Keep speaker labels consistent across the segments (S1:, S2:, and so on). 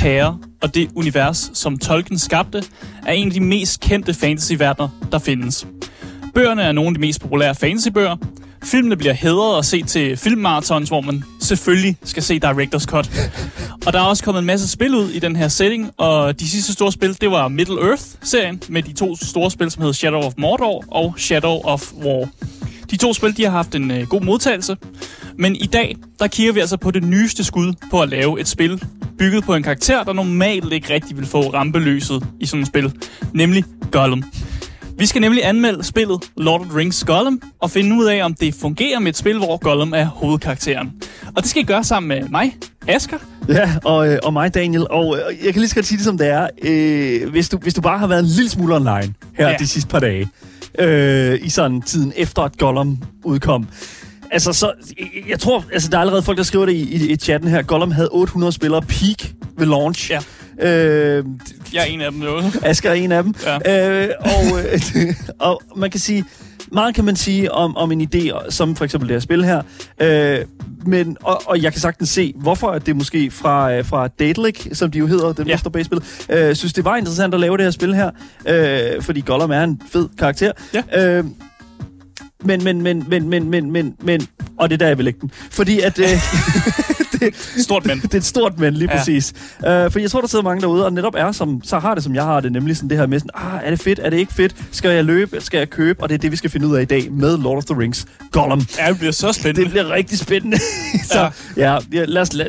S1: Herre og det univers, som Tolkien skabte, er en af de mest kendte fantasyverdener, der findes. Bøgerne er nogle af de mest populære fantasybøger. Filmene bliver hædret og set til filmmarathons, hvor man selvfølgelig skal se Director's Cut. Og der er også kommet en masse spil ud i den her setting, og de sidste store spil, det var Middle-earth-serien med de to store spil, som hedder Shadow of Mordor og Shadow of War. De to spil, de har haft en øh, god modtagelse, men i dag, der kigger vi altså på det nyeste skud på at lave et spil, bygget på en karakter, der normalt ikke rigtig vil få rampeløset i sådan et spil, nemlig Gollum. Vi skal nemlig anmelde spillet Lord of the Rings Gollum, og finde ud af, om det fungerer med et spil, hvor Gollum er hovedkarakteren. Og det skal I gøre sammen med mig, Asger.
S2: Ja, og, øh, og mig, Daniel. Og øh, jeg kan lige så godt sige det, som det er. Øh, hvis, du, hvis du bare har været en lille smule online her ja. de sidste par dage, øh, i sådan tiden efter, at Gollum udkom, Altså, så, jeg tror, altså, der er allerede folk, der skriver det i, i, i chatten her. Gollum havde 800 spillere peak ved launch.
S1: Ja. Øh, jeg er en af dem, jo.
S2: Asger er en af dem. Ja. Øh, og, øh, og man kan sige, meget kan man sige om, om en idé, som for eksempel det her spil her. Øh, men, og, og jeg kan sagtens se, hvorfor det måske fra, øh, fra Datelic, som de jo hedder, den ja. Master Base-spil, øh, synes det var interessant at lave det her spil her, øh, fordi Gollum er en fed karakter. Ja. Øh, men, men, men, men, men, men, men, men... Og det er der, jeg vil lægge den. Fordi at... Øh,
S1: det, stort mænd.
S2: det er et stort mænd, lige ja. præcis. Uh, for jeg tror, der sidder mange derude, og netop er som, så har det, som jeg har det, nemlig sådan det her med sådan, ah, er det fedt, er det ikke fedt? Skal jeg løbe, skal jeg købe? Og det er det, vi skal finde ud af i dag med Lord of the Rings Gollum.
S1: Ja, det bliver så spændende.
S2: Det bliver rigtig spændende. så ja, ja lad os, lad,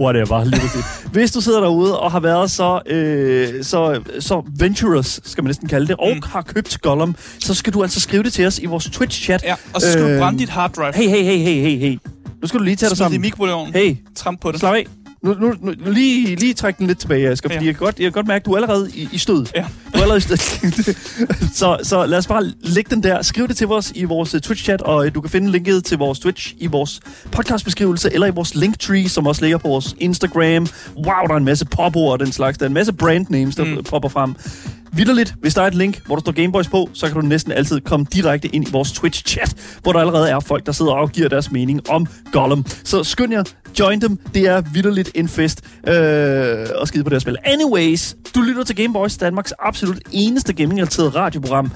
S2: whatever, lige præcis. Hvis du sidder derude og har været så, øh, så, så venturous, skal man næsten kalde det, og mm. har købt Gollum, så skal du altså skrive det til os i vores Twitch-chat.
S1: Ja, og så skal øh, du brænde dit hard drive.
S2: Hey, hey, hey, hey, hey, hey. Nu skal du lige tage dig sammen.
S1: Smid i mikrobølgeovnen.
S2: Hey.
S1: Tramp på det.
S2: Slap af. Nu, nu, nu, nu lige, lige træk den lidt tilbage, Asger, ja. fordi jeg kan, godt, jeg kan godt mærke, at du er allerede i, i stød. Ja. Du er allerede i stød. så, så lad os bare lægge den der. Skriv det til os i vores uh, Twitch-chat, og uh, du kan finde linket til vores Twitch i vores podcastbeskrivelse, eller i vores linktree, som også ligger på vores Instagram. Wow, der er en masse popord og den slags. Der er en masse brand names, der mm. popper frem vidderligt, hvis der er et link, hvor der står Gameboys på, så kan du næsten altid komme direkte ind i vores Twitch-chat, hvor der allerede er folk, der sidder og giver deres mening om Gollum. Så skynd jer, join dem. Det er vidderligt en fest øh, og skide på det her spil. Anyways, du lytter til Gameboys, Danmarks absolut eneste gaming-relateret radioprogram,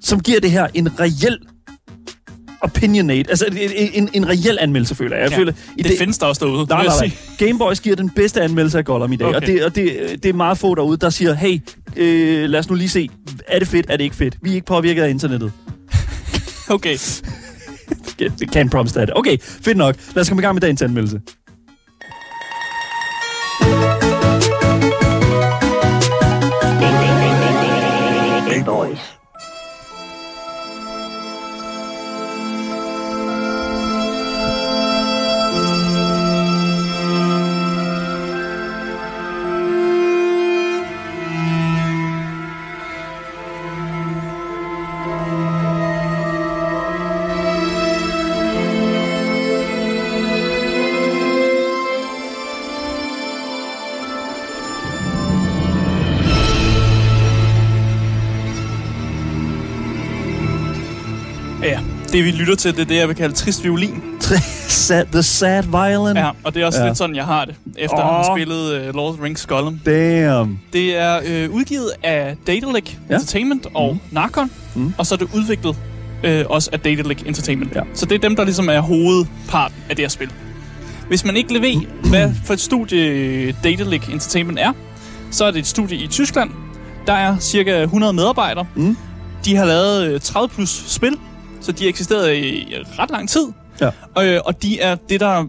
S2: som giver det her en reel opinionate, altså en, en, en reel anmeldelse, føler jeg. jeg
S1: ja,
S2: føler,
S1: det, det findes der også derude.
S2: Nej, nej, nej. Gameboys giver den bedste anmeldelse af Gollum i dag, okay. og, det, og det, det er meget få derude, der siger, hey, øh, lad os nu lige se, er det fedt, er det ikke fedt? Vi er ikke påvirket af internettet.
S1: okay.
S2: kan promise that. Okay, fedt nok. Lad os komme i gang med dagens anmeldelse.
S1: Det, vi lytter til, det er det, jeg vil kalde trist violin.
S2: sad, the sad violin.
S1: Ja, og det er også ja. lidt sådan, jeg har det, efter oh. at have spillet uh, Lord of the Rings Gollum.
S2: Damn.
S1: Det er øh, udgivet af Daedalic ja. Entertainment og mm. Narcon, mm. og så er det udviklet øh, også af Daedalic Entertainment. Ja. Så det er dem, der ligesom er hovedpart af det her spil. Hvis man ikke ved, hvad for et studie Daedalic Entertainment er, så er det et studie i Tyskland. Der er cirka 100 medarbejdere. Mm. De har lavet 30 øh, plus spil, så de har eksisteret i ret lang tid. Ja. Og, øh, og de er det, der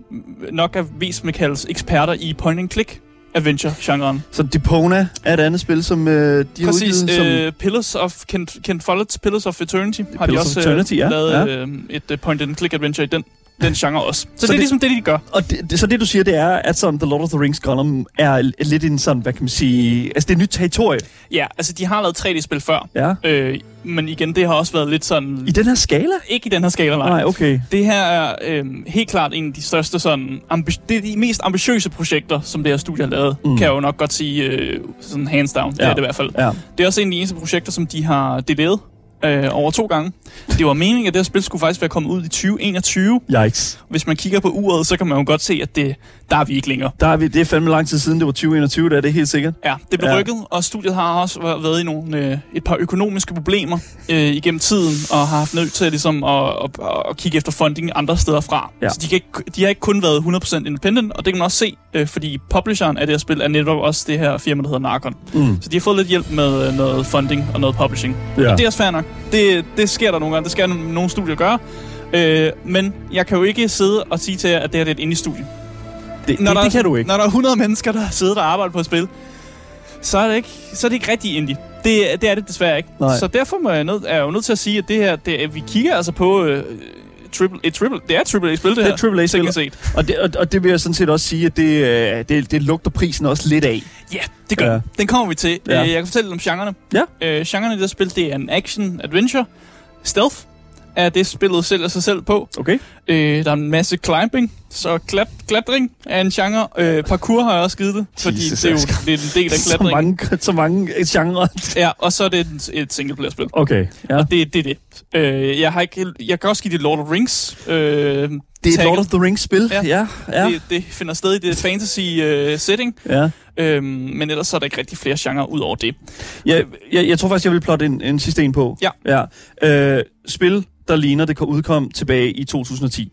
S1: nok er vist med kaldes eksperter i point-and-click adventure-genren.
S2: Så Depona er et andet spil, som øh, de
S1: Præcis,
S2: har
S1: udgivet, som... Pillars of, Kent, Kent Follett's Pillars of Eternity har Pillars de også Eternity, ja. lavet ja. Øh, et uh, point-and-click adventure i den den genre også. Så, så det er ligesom det, de gør.
S2: Og det, det, så det, du siger, det er, at sådan, The Lord of the Rings Gollum er lidt en sådan, hvad kan man sige... Altså, det er nyt territorie.
S1: Ja, altså, de har lavet 3D-spil før. Ja. Øh, men igen, det har også været lidt sådan...
S2: I den her skala?
S1: Ikke i den her skala, nej.
S2: Nej, okay.
S1: Det her er øh, helt klart en af de største sådan... Ambi- det er de mest ambitiøse projekter, som det her studie har lavet. Mm. Kan jeg jo nok godt sige øh, sådan hands down. Ja. Det er det i hvert fald. Ja. Det er også en af de eneste projekter, som de har delayet øh, over to gange. Det var meningen, at det her spil skulle faktisk være kommet ud i 2021.
S2: Yikes.
S1: Hvis man kigger på uret, så kan man jo godt se, at det, der er vi ikke længere.
S2: Der er vi, det er fandme lang tid siden, det var 2021, der er det helt sikkert.
S1: Ja, det blev
S2: Ja.
S1: rykket, og studiet har også væ- været i nogle, øh, et par økonomiske problemer øh, igennem tiden, og har haft nødt til ligesom, at, at, at kigge efter funding andre steder fra.
S2: Ja.
S1: Så de, kan ikke, de har ikke kun været 100% independent, og det kan man også se, øh, fordi publisheren af det her spil er netop også det her firma, der hedder Narcon.
S2: Mm.
S1: Så de har fået lidt hjælp med øh, noget funding og noget publishing.
S2: Ja.
S1: Og det er også fair nok. Det, det sker der nogle gange. Det skal nogle studier gøre. Øh, men jeg kan jo ikke sidde og sige til jer, at det her det er et indie-studie.
S2: Det,
S1: Når
S2: det,
S1: der,
S2: det kan du ikke.
S1: Når der er 100 mennesker, der sidder og arbejder på et spil, så er det ikke, så er det ikke rigtig indie. Det, det er det desværre ikke.
S2: Nej.
S1: Så derfor må jeg nød, er jeg jo nødt til at sige, at det her, det, vi kigger altså på øh, triple, et triple, det er et triple A-spil, det,
S2: Det er
S1: her.
S2: et AAA-spil.
S1: teknisk set.
S2: Og det, og, og det vil jeg sådan set også sige, at det, øh, det, det lugter prisen også lidt af.
S1: Ja, det gør
S2: Ja.
S1: Den kommer vi til.
S2: Ja.
S1: Ja. Jeg kan fortælle om genrerne.
S2: Ja.
S1: Øh, genrerne i det spil, det er en action-adventure. Stealth er det, spillet sælger sig selv på.
S2: Okay?
S1: Øh, der er en masse climbing, så klat, klatring er en genre. Øh, parkour har jeg også givet det, fordi
S2: Jesus,
S1: det er jo det er en del af
S2: Så
S1: klatringen.
S2: mange, så mange genrer.
S1: Ja, og så er det et, et singleplayer-spil.
S2: Okay, ja.
S1: Og det, det er det. Øh, jeg, har ikke, jeg kan også give det Lord of Rings. Øh,
S2: Det er et. Lord of the Rings-spil. Ja,
S1: Ja.
S2: ja. ja.
S1: Det, det finder sted i det fantasy-setting.
S2: ja.
S1: øhm, men ellers så er der ikke rigtig flere genrer ud over det.
S2: Jeg, jeg, jeg tror faktisk, jeg vil plotte en, en sidste en på.
S1: Ja.
S2: ja. Øh, spil, der ligner, det udkom tilbage i 2010.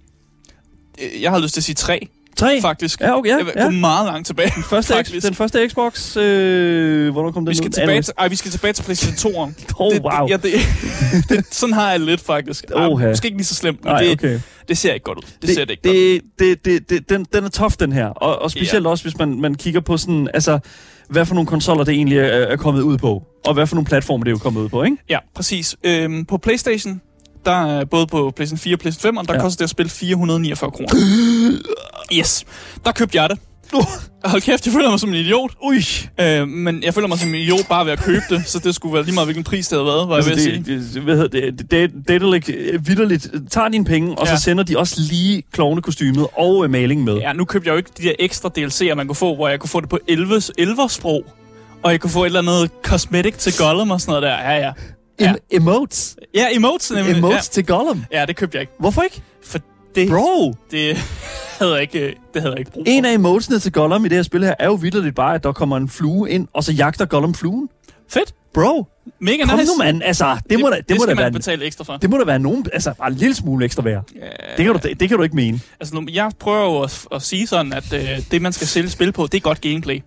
S1: Øh, Jeg har lyst til at sige tre,
S2: Tre?
S1: faktisk.
S2: Ja, okay, ja,
S1: Jeg
S2: ja.
S1: meget langt tilbage.
S2: Første, X, den første Xbox, øh, hvornår kom den
S1: Vi skal,
S2: ud?
S1: tilbage til, ej, vi skal tilbage til PlayStation 2'eren.
S2: Oh,
S1: det,
S2: wow.
S1: det, ja, det, det, sådan har jeg det lidt, faktisk. Ej,
S2: Oha.
S1: måske ikke lige så slemt, men
S2: Nej,
S1: det,
S2: okay.
S1: det ser ikke godt ud. Det, ser det ikke godt ud.
S2: det, det, det, det, den, den er tough, den her. Og, og specielt ja. også, hvis man, man kigger på sådan, altså, hvad for nogle konsoller det egentlig er, er kommet ud på. Og hvad for nogle platforme det er jo kommet ud på, ikke?
S1: Ja, præcis. Øhm, på PlayStation, der er både på PlayStation 4 og PlayStation 5, og der
S2: Ja.
S1: koster det at spille 449 kroner. yes. Der købte jeg det. Hold kæft, jeg føler mig som en idiot.
S2: Ui!
S1: Øh, men jeg føler mig som en idiot bare ved at købe det, så det skulle være lige meget, hvilken pris det havde været, var jeg ved at
S2: Altså,
S1: sige.
S2: det, det, hvad hedder det, det, det, Daedalic vidderligt tager dine penge, og. Ja. så sender de også lige klovnekostymet og øh, maling med.
S1: Ja, nu købte jeg jo ikke de der ekstra DLC'er, man kunne få, hvor jeg kunne få det på 11, 11 sprog. Og jeg kunne få et eller andet cosmetic til Gollum og sådan noget der. Ja, ja. Ja,
S2: Em- emotes.
S1: ja emotes nemlig.
S2: Emotes til Gollum.
S1: Ja. ja, det købte jeg ikke.
S2: Hvorfor ikke?
S1: For det,
S2: Bro!
S1: det havde jeg ikke, det havde jeg ikke brug for.
S2: En af emotesene til Gollum i det her spil her, er jo vidderligt bare, at der kommer en flue ind, og så jagter Gollum fluen.
S1: Fedt.
S2: Bro,
S1: Mega
S2: kom
S1: nice.
S2: nu mand. Altså, det, må da, det,
S1: det
S2: må da
S1: man
S2: være,
S1: betale ekstra for.
S2: det må da være nogen, altså bare en lille smule ekstra værd.
S1: Ja,
S2: Det kan du, det, det kan du ikke mene.
S1: Altså, nu, jeg prøver jo at, at sige sådan, at øh, det, man skal sælge spil på, det er godt gameplay.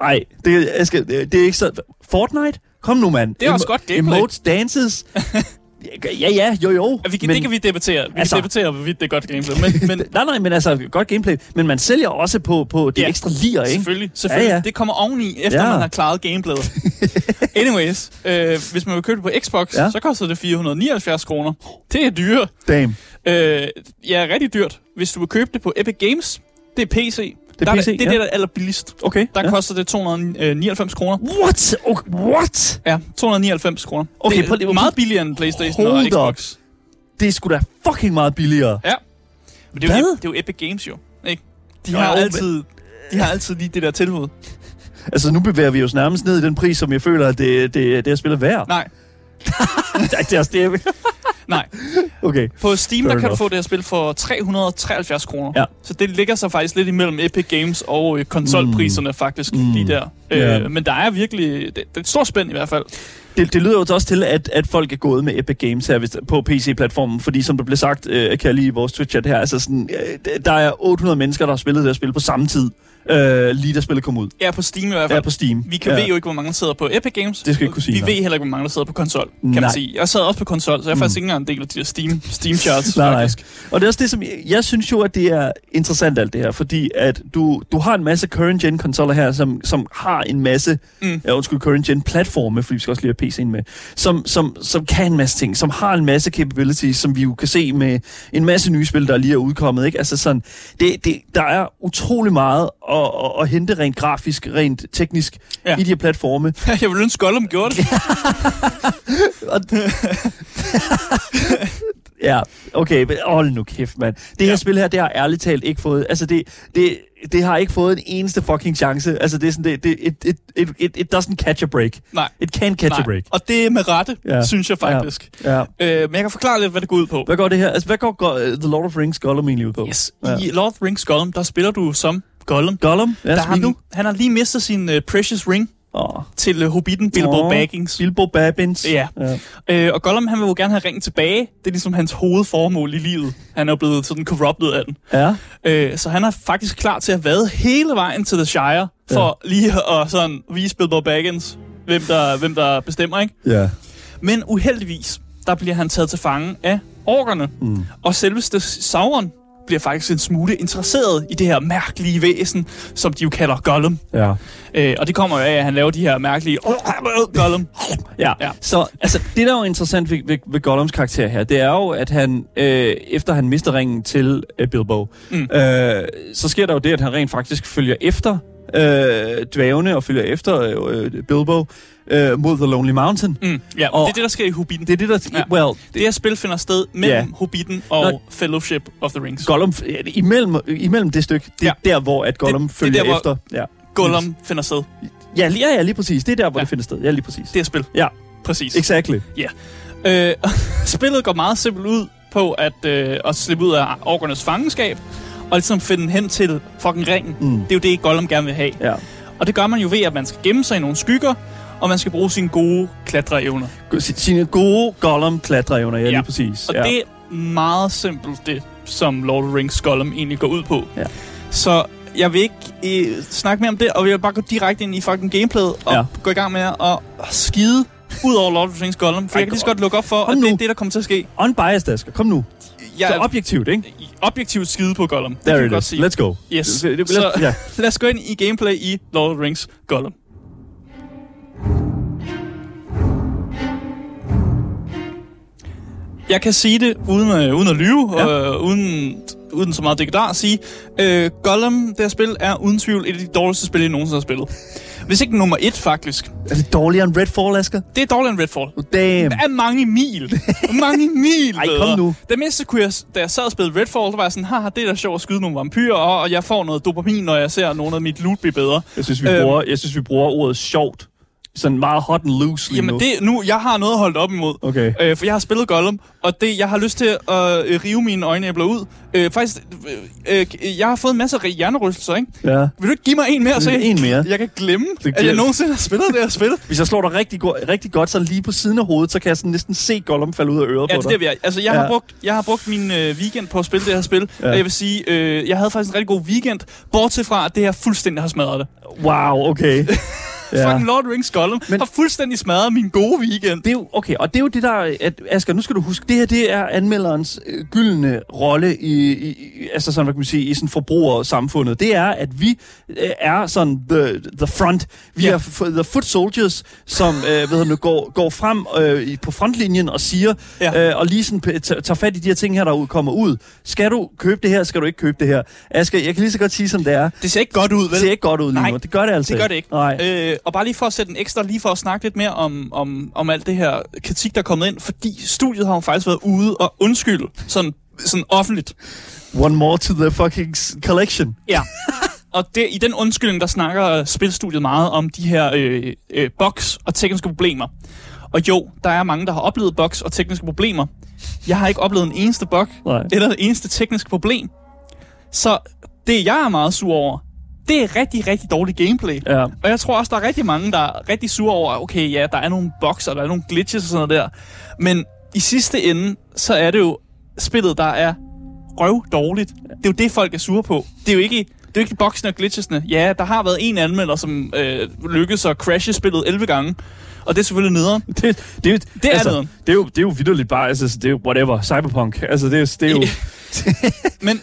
S2: Ej, det, jeg skal, det er ikke så... Fortnite? Kom nu, mand.
S1: Det er også godt gameplay.
S2: Emotes, dances. ja, ja, jo, jo.
S1: Vi kan, men, det kan vi debattere. Vi
S2: altså-
S1: kan debattere, hvorvidt det er godt gameplay. Men, men
S2: Nej, nej, men altså, godt gameplay. Men man sælger også på, på de
S1: Ja,
S2: ekstra lier, ikke?
S1: selvfølgelig, selvfølgelig.
S2: Ja,
S1: Ja. Det kommer oveni, efter
S2: Ja.
S1: man har klaret gameplayet. Anyways, øh, hvis man vil købe det på Xbox,
S2: Ja.
S1: så koster det 479 kroner. Det er dyre.
S2: Damn.
S1: Øh, ja, rigtig dyrt. Hvis du vil købe det på Epic Games, det er PC.
S2: Det er
S1: der,
S2: PC,
S1: det er
S2: ja.
S1: det, der er allerbilligst.
S2: Okay.
S1: Der
S2: ja.
S1: koster det 299 kroner.
S2: What? Okay, what?
S1: Ja, 299 kroner.
S2: Okay,
S1: det er
S2: lige-
S1: meget billigere end PlayStation
S2: Hold
S1: og
S2: up.
S1: Xbox.
S2: Det er sgu da fucking meget billigere.
S1: Ja. Men det er, jo,
S2: Hvad?
S1: det er jo Epic Games jo, ikke? De
S2: Jo,
S1: har, altid, de har altid lige det der tilbud.
S2: Altså, nu bevæger vi os nærmest ned i den pris, som jeg føler, at det, det, det er spillet værd.
S1: Nej,
S2: det er også det.
S1: nej.
S2: Okay.
S1: På Steam,
S2: Fair
S1: der kan
S2: enough.
S1: du få det her spil for 373 kroner.
S2: Ja.
S1: Så det ligger sig faktisk lidt imellem Epic Games og øh, konsolpriserne faktisk
S2: Mm.
S1: lige der.
S2: Ja.
S1: Øh, men der er virkelig, det, det er et stort spænd i hvert fald.
S2: Det, det lyder jo også til, at, at folk er gået med Epic Games her hvis, på PC-platformen, fordi som der blev sagt, øh, kan jeg lige i vores Twitch-chat her, altså sådan, øh, der er 800 mennesker, der har spillet det her spil på samme tid, øh, lige da spillet kom ud.
S1: Ja, på Steam i hvert
S2: Ja,
S1: fald.
S2: på Steam.
S1: Vi kan
S2: ja.
S1: ja. ved jo ikke, hvor mange der sidder på Epic Games.
S2: Det skal ikke kunne sige,
S1: Vi
S2: nej.
S1: ved heller ikke, hvor mange der sidder på konsol, kan
S2: Nej.
S1: man sige. Jeg sad også på konsol, så jeg er
S2: Mm.
S1: faktisk ikke engang en del af de der Steam, Steam charts,
S2: Nej, nej. Og det er også det, som jeg, jeg synes jo, at det er interessant alt det her, fordi at du, du har en masse current gen konsoller her, som, som har en masse. Mm. ja, undskyld, current gen platforme, fordi vi skal også lige have PC'en med, som, som, som kan en masse ting, som har en masse capabilities, som vi jo kan se med en masse nye spil, der lige er udkommet, ikke? Altså sådan, det, det, der er utrolig meget at, at, at hente rent grafisk, rent teknisk ja. I de her platforme.
S1: jeg vil ønske, Gollum gjorde det.
S2: Ja, okay, men hold nu kæft, mand. Det her
S1: Ja.
S2: spil her, det har ærligt talt ikke fået... Altså, det, det, det har ikke fået en eneste fucking chance. Altså, det er sådan, det, det it, it, it, it, doesn't catch a break.
S1: Nej.
S2: It can't catch
S1: Nej.
S2: a break.
S1: Og det er med rette,
S2: Ja.
S1: synes jeg faktisk.
S2: Ja.
S1: Ja. Øh, men jeg kan forklare lidt, hvad det går ud på.
S2: Hvad går det her? Altså, hvad går go- The Lord of Rings Gollum egentlig ud på?
S1: Yes.
S2: Ja.
S1: I Lord of the Rings Gollum, der spiller du som Gollum.
S2: Gollum? Ja,
S1: Der har
S2: Smeagol?
S1: han, har lige mistet sin uh, precious ring
S2: Åh.
S1: til uh, Hobbiten Bilbo
S2: Åh.
S1: Baggins.
S2: Bilbo Baggins.
S1: Ja.
S2: ja.
S1: Øh, og Gollum, han vil jo gerne have ringen tilbage. Det er ligesom hans hovedformål i livet. Han er blevet sådan corrupted af den.
S2: Ja.
S1: Øh, så han er faktisk klar til at vade hele vejen til The Shire, for ja. lige at sådan vise Bilbo Baggins, hvem der, hvem der bestemmer, ikke?
S2: Ja.
S1: Men uheldigvis, der bliver han taget til fange af orkerne. Mm. Og selveste Sauron bliver faktisk en smule interesseret i det her mærkelige væsen, som de jo kalder Gollum.
S2: Ja.
S1: Øh, og det kommer jo af, at han laver de her mærkelige Gollum.
S2: Ja.
S1: Ja.
S2: Så altså, det, der er jo interessant ved, ved, ved Gollums karakter her, det er jo, at han, øh, efter han mister ringen til øh, Bilbo, mm. øh, så sker der jo det, at han rent faktisk følger efter øh, dvævene og følger efter øh, Bilbo øh, mod The Lonely Mountain.
S1: Mm, ja,
S2: Og-
S1: det er det, der sker i Hobbiten.
S2: Det er det, der...
S1: Ja.
S2: Ja. Well,
S1: Det her spil finder sted mellem
S2: Ja.
S1: Hobbiten og
S2: Nå.
S1: Fellowship of the Rings.
S2: Gollum, ja, imellem, imellem det stykke, det er
S1: Ja.
S2: der, hvor at Gollum
S1: Det- det er
S2: følger
S1: der, hvor-
S2: efter. Ja.
S1: Gollum finder sted.
S2: Ja, lige, ja, ja, lige præcis. Det er der, hvor
S1: Ja.
S2: det finder sted. Ja, lige præcis.
S1: Det er spil.
S2: Ja,
S1: Præcis.
S2: exactly.
S1: Øh, spillet går meget simpelt ud på at, øh, at slippe ud af orkernes fangenskab, og ligesom finde hen til fucking ringen.
S2: Mm.
S1: Det er jo det, Gollum gerne vil have.
S2: Ja.
S1: Og det gør man jo ved, at man skal gemme sig i nogle skygger, og man skal bruge sine gode klatreevner.
S2: Sine gode Gollum klatreevner, ja, ja, lige præcis.
S1: Og
S2: ja.
S1: det er meget simpelt det, som Lord of the Rings Gollum egentlig går ud på.
S2: Ja.
S1: Så jeg vil ikke øh, snakke mere om det, og jeg vil bare gå direkte ind i fucking gameplayet og
S2: Ja.
S1: gå i gang med at skide ud over Lord of the Rings Gollum. For
S2: Ej,
S1: jeg kan lige så godt lukke op for, at det er det, der kommer til at ske.
S2: Unbiased, Asger. Kom nu.
S1: Jeg
S2: Så
S1: er
S2: objektivt, ikke?
S1: objektivt skide på Gollum. Det
S2: There
S1: kan vi
S2: it
S1: godt
S2: is.
S1: sige.
S2: Let's go.
S1: Yes.
S2: Så,
S1: Så
S2: ja.
S1: lad os gå ind i gameplay i Lord of the Rings Gollum. Jeg kan sige det uden, øh, uden at lyve,
S2: Ja.
S1: ja. øh, uden, uden så meget dekadar at sige. Øh, Gollum, det her spil, er uden tvivl et af de dårligste spil, jeg nogensinde har spillet. Hvis ikke nummer et, faktisk.
S2: Er det dårligere end Redfall, Asger?
S1: Det er dårligere end Redfall.
S2: Damn.
S1: Det er mange mil. mange mil
S2: Ej, kom nu.
S1: Det mindste kunne jeg, da jeg sad og spillede Redfall, så var jeg sådan, haha, det er da sjovt at skyde nogle vampyrer, og, og jeg får noget dopamin, når jeg ser nogen af mit loot blive bedre.
S2: Jeg synes, vi,
S1: Øhm.
S2: bruger, jeg synes, vi bruger ordet sjovt. Sådan meget hot and loose lige
S1: Jamen
S2: nu.
S1: det, nu, jeg har noget at holde op imod.
S2: Okay.
S1: Øh, for jeg har spillet Gollum, og det, jeg har lyst til at øh, rive mine øjenæbler ud. Øh, faktisk, øh, øh, jeg har fået en masse ri- hjernerystelser, ikke?
S2: Ja.
S1: Vil du ikke give mig en mere, så jeg,
S2: En mere.
S1: jeg kan glemme,
S2: Det
S1: at jeg nogensinde har spillet det her spil?
S2: Hvis jeg slår dig rigtig, go- rigtig godt, så lige på siden af hovedet, så kan jeg sådan næsten se Gollum falde ud af øret
S1: Ja,
S2: på
S1: det er
S2: dig.
S1: det, vi er. Altså, jeg,
S2: Ja.
S1: har brugt, jeg har brugt min øh, weekend på at spille det her spil,
S2: Ja.
S1: ja. og jeg vil sige, øh, jeg havde faktisk en rigtig god weekend, bortset fra, at det her fuldstændig har smadret det.
S2: Wow, okay.
S1: Ja. Fucking Lord Rings Gollum
S2: Men-
S1: har fuldstændig smadret min gode weekend.
S2: Det er jo, okay, og det er jo det der, at, Asger, nu skal du huske, det her, det er anmelderens øh, gyldne rolle i, i, i- altså sådan, hvad kan man sige, i sådan forbrugersamfundet. Det er, at vi øh, er sådan the, the front. Vi
S1: Ja.
S2: er f- the foot soldiers, som øh, hedder det, går, går frem øh, på frontlinjen og siger,
S1: Ja.
S2: øh, og lige sådan t- tager fat i de her ting her, der kommer ud. Skal du købe det her, skal du ikke købe det her? Asger, jeg kan lige så godt sige, som det er.
S1: Det ser ikke godt ud,
S2: Det
S1: vel?
S2: ser ikke godt ud lige
S1: Nej,
S2: nu. Det gør det altså
S1: Det gør det ikke.
S2: Nej.
S1: Øh, og bare lige for at sætte en ekstra, lige for at snakke lidt mere om, om, om alt det her kritik, der er kommet ind, fordi studiet har jo faktisk været ude og undskylde sådan, sådan offentligt.
S2: One more to the fucking collection.
S1: Ja. Og det, i den undskyldning, der snakker spilstudiet meget om de her øh, øh, bugs og tekniske problemer. Og jo, der er mange, der har oplevet bugs og tekniske problemer. Jeg har ikke oplevet en eneste bug
S2: Nej.
S1: eller det eneste tekniske problem. Så det, jeg er meget sur over, det er rigtig, rigtig dårlig gameplay.
S2: Ja.
S1: Og jeg tror også, der er rigtig mange, der er rigtig sure over, okay, ja, der er nogle bugs, og der er nogle glitches og sådan noget der. Men i sidste ende, så er det jo spillet, der er røv dårligt. Det er jo det, folk er sure på. Det er jo ikke, det er ikke bugsene og glitchesne. Ja, der har været en anmelder, som øh, lykkedes at crashe spillet 11 gange. Og det er selvfølgelig nederen.
S2: Det, det, er jo,
S1: er
S2: altså,
S1: nederen.
S2: det er jo, det er jo vidderligt bare, altså, det er jo whatever, cyberpunk. Altså, det er, det er jo...
S1: Men,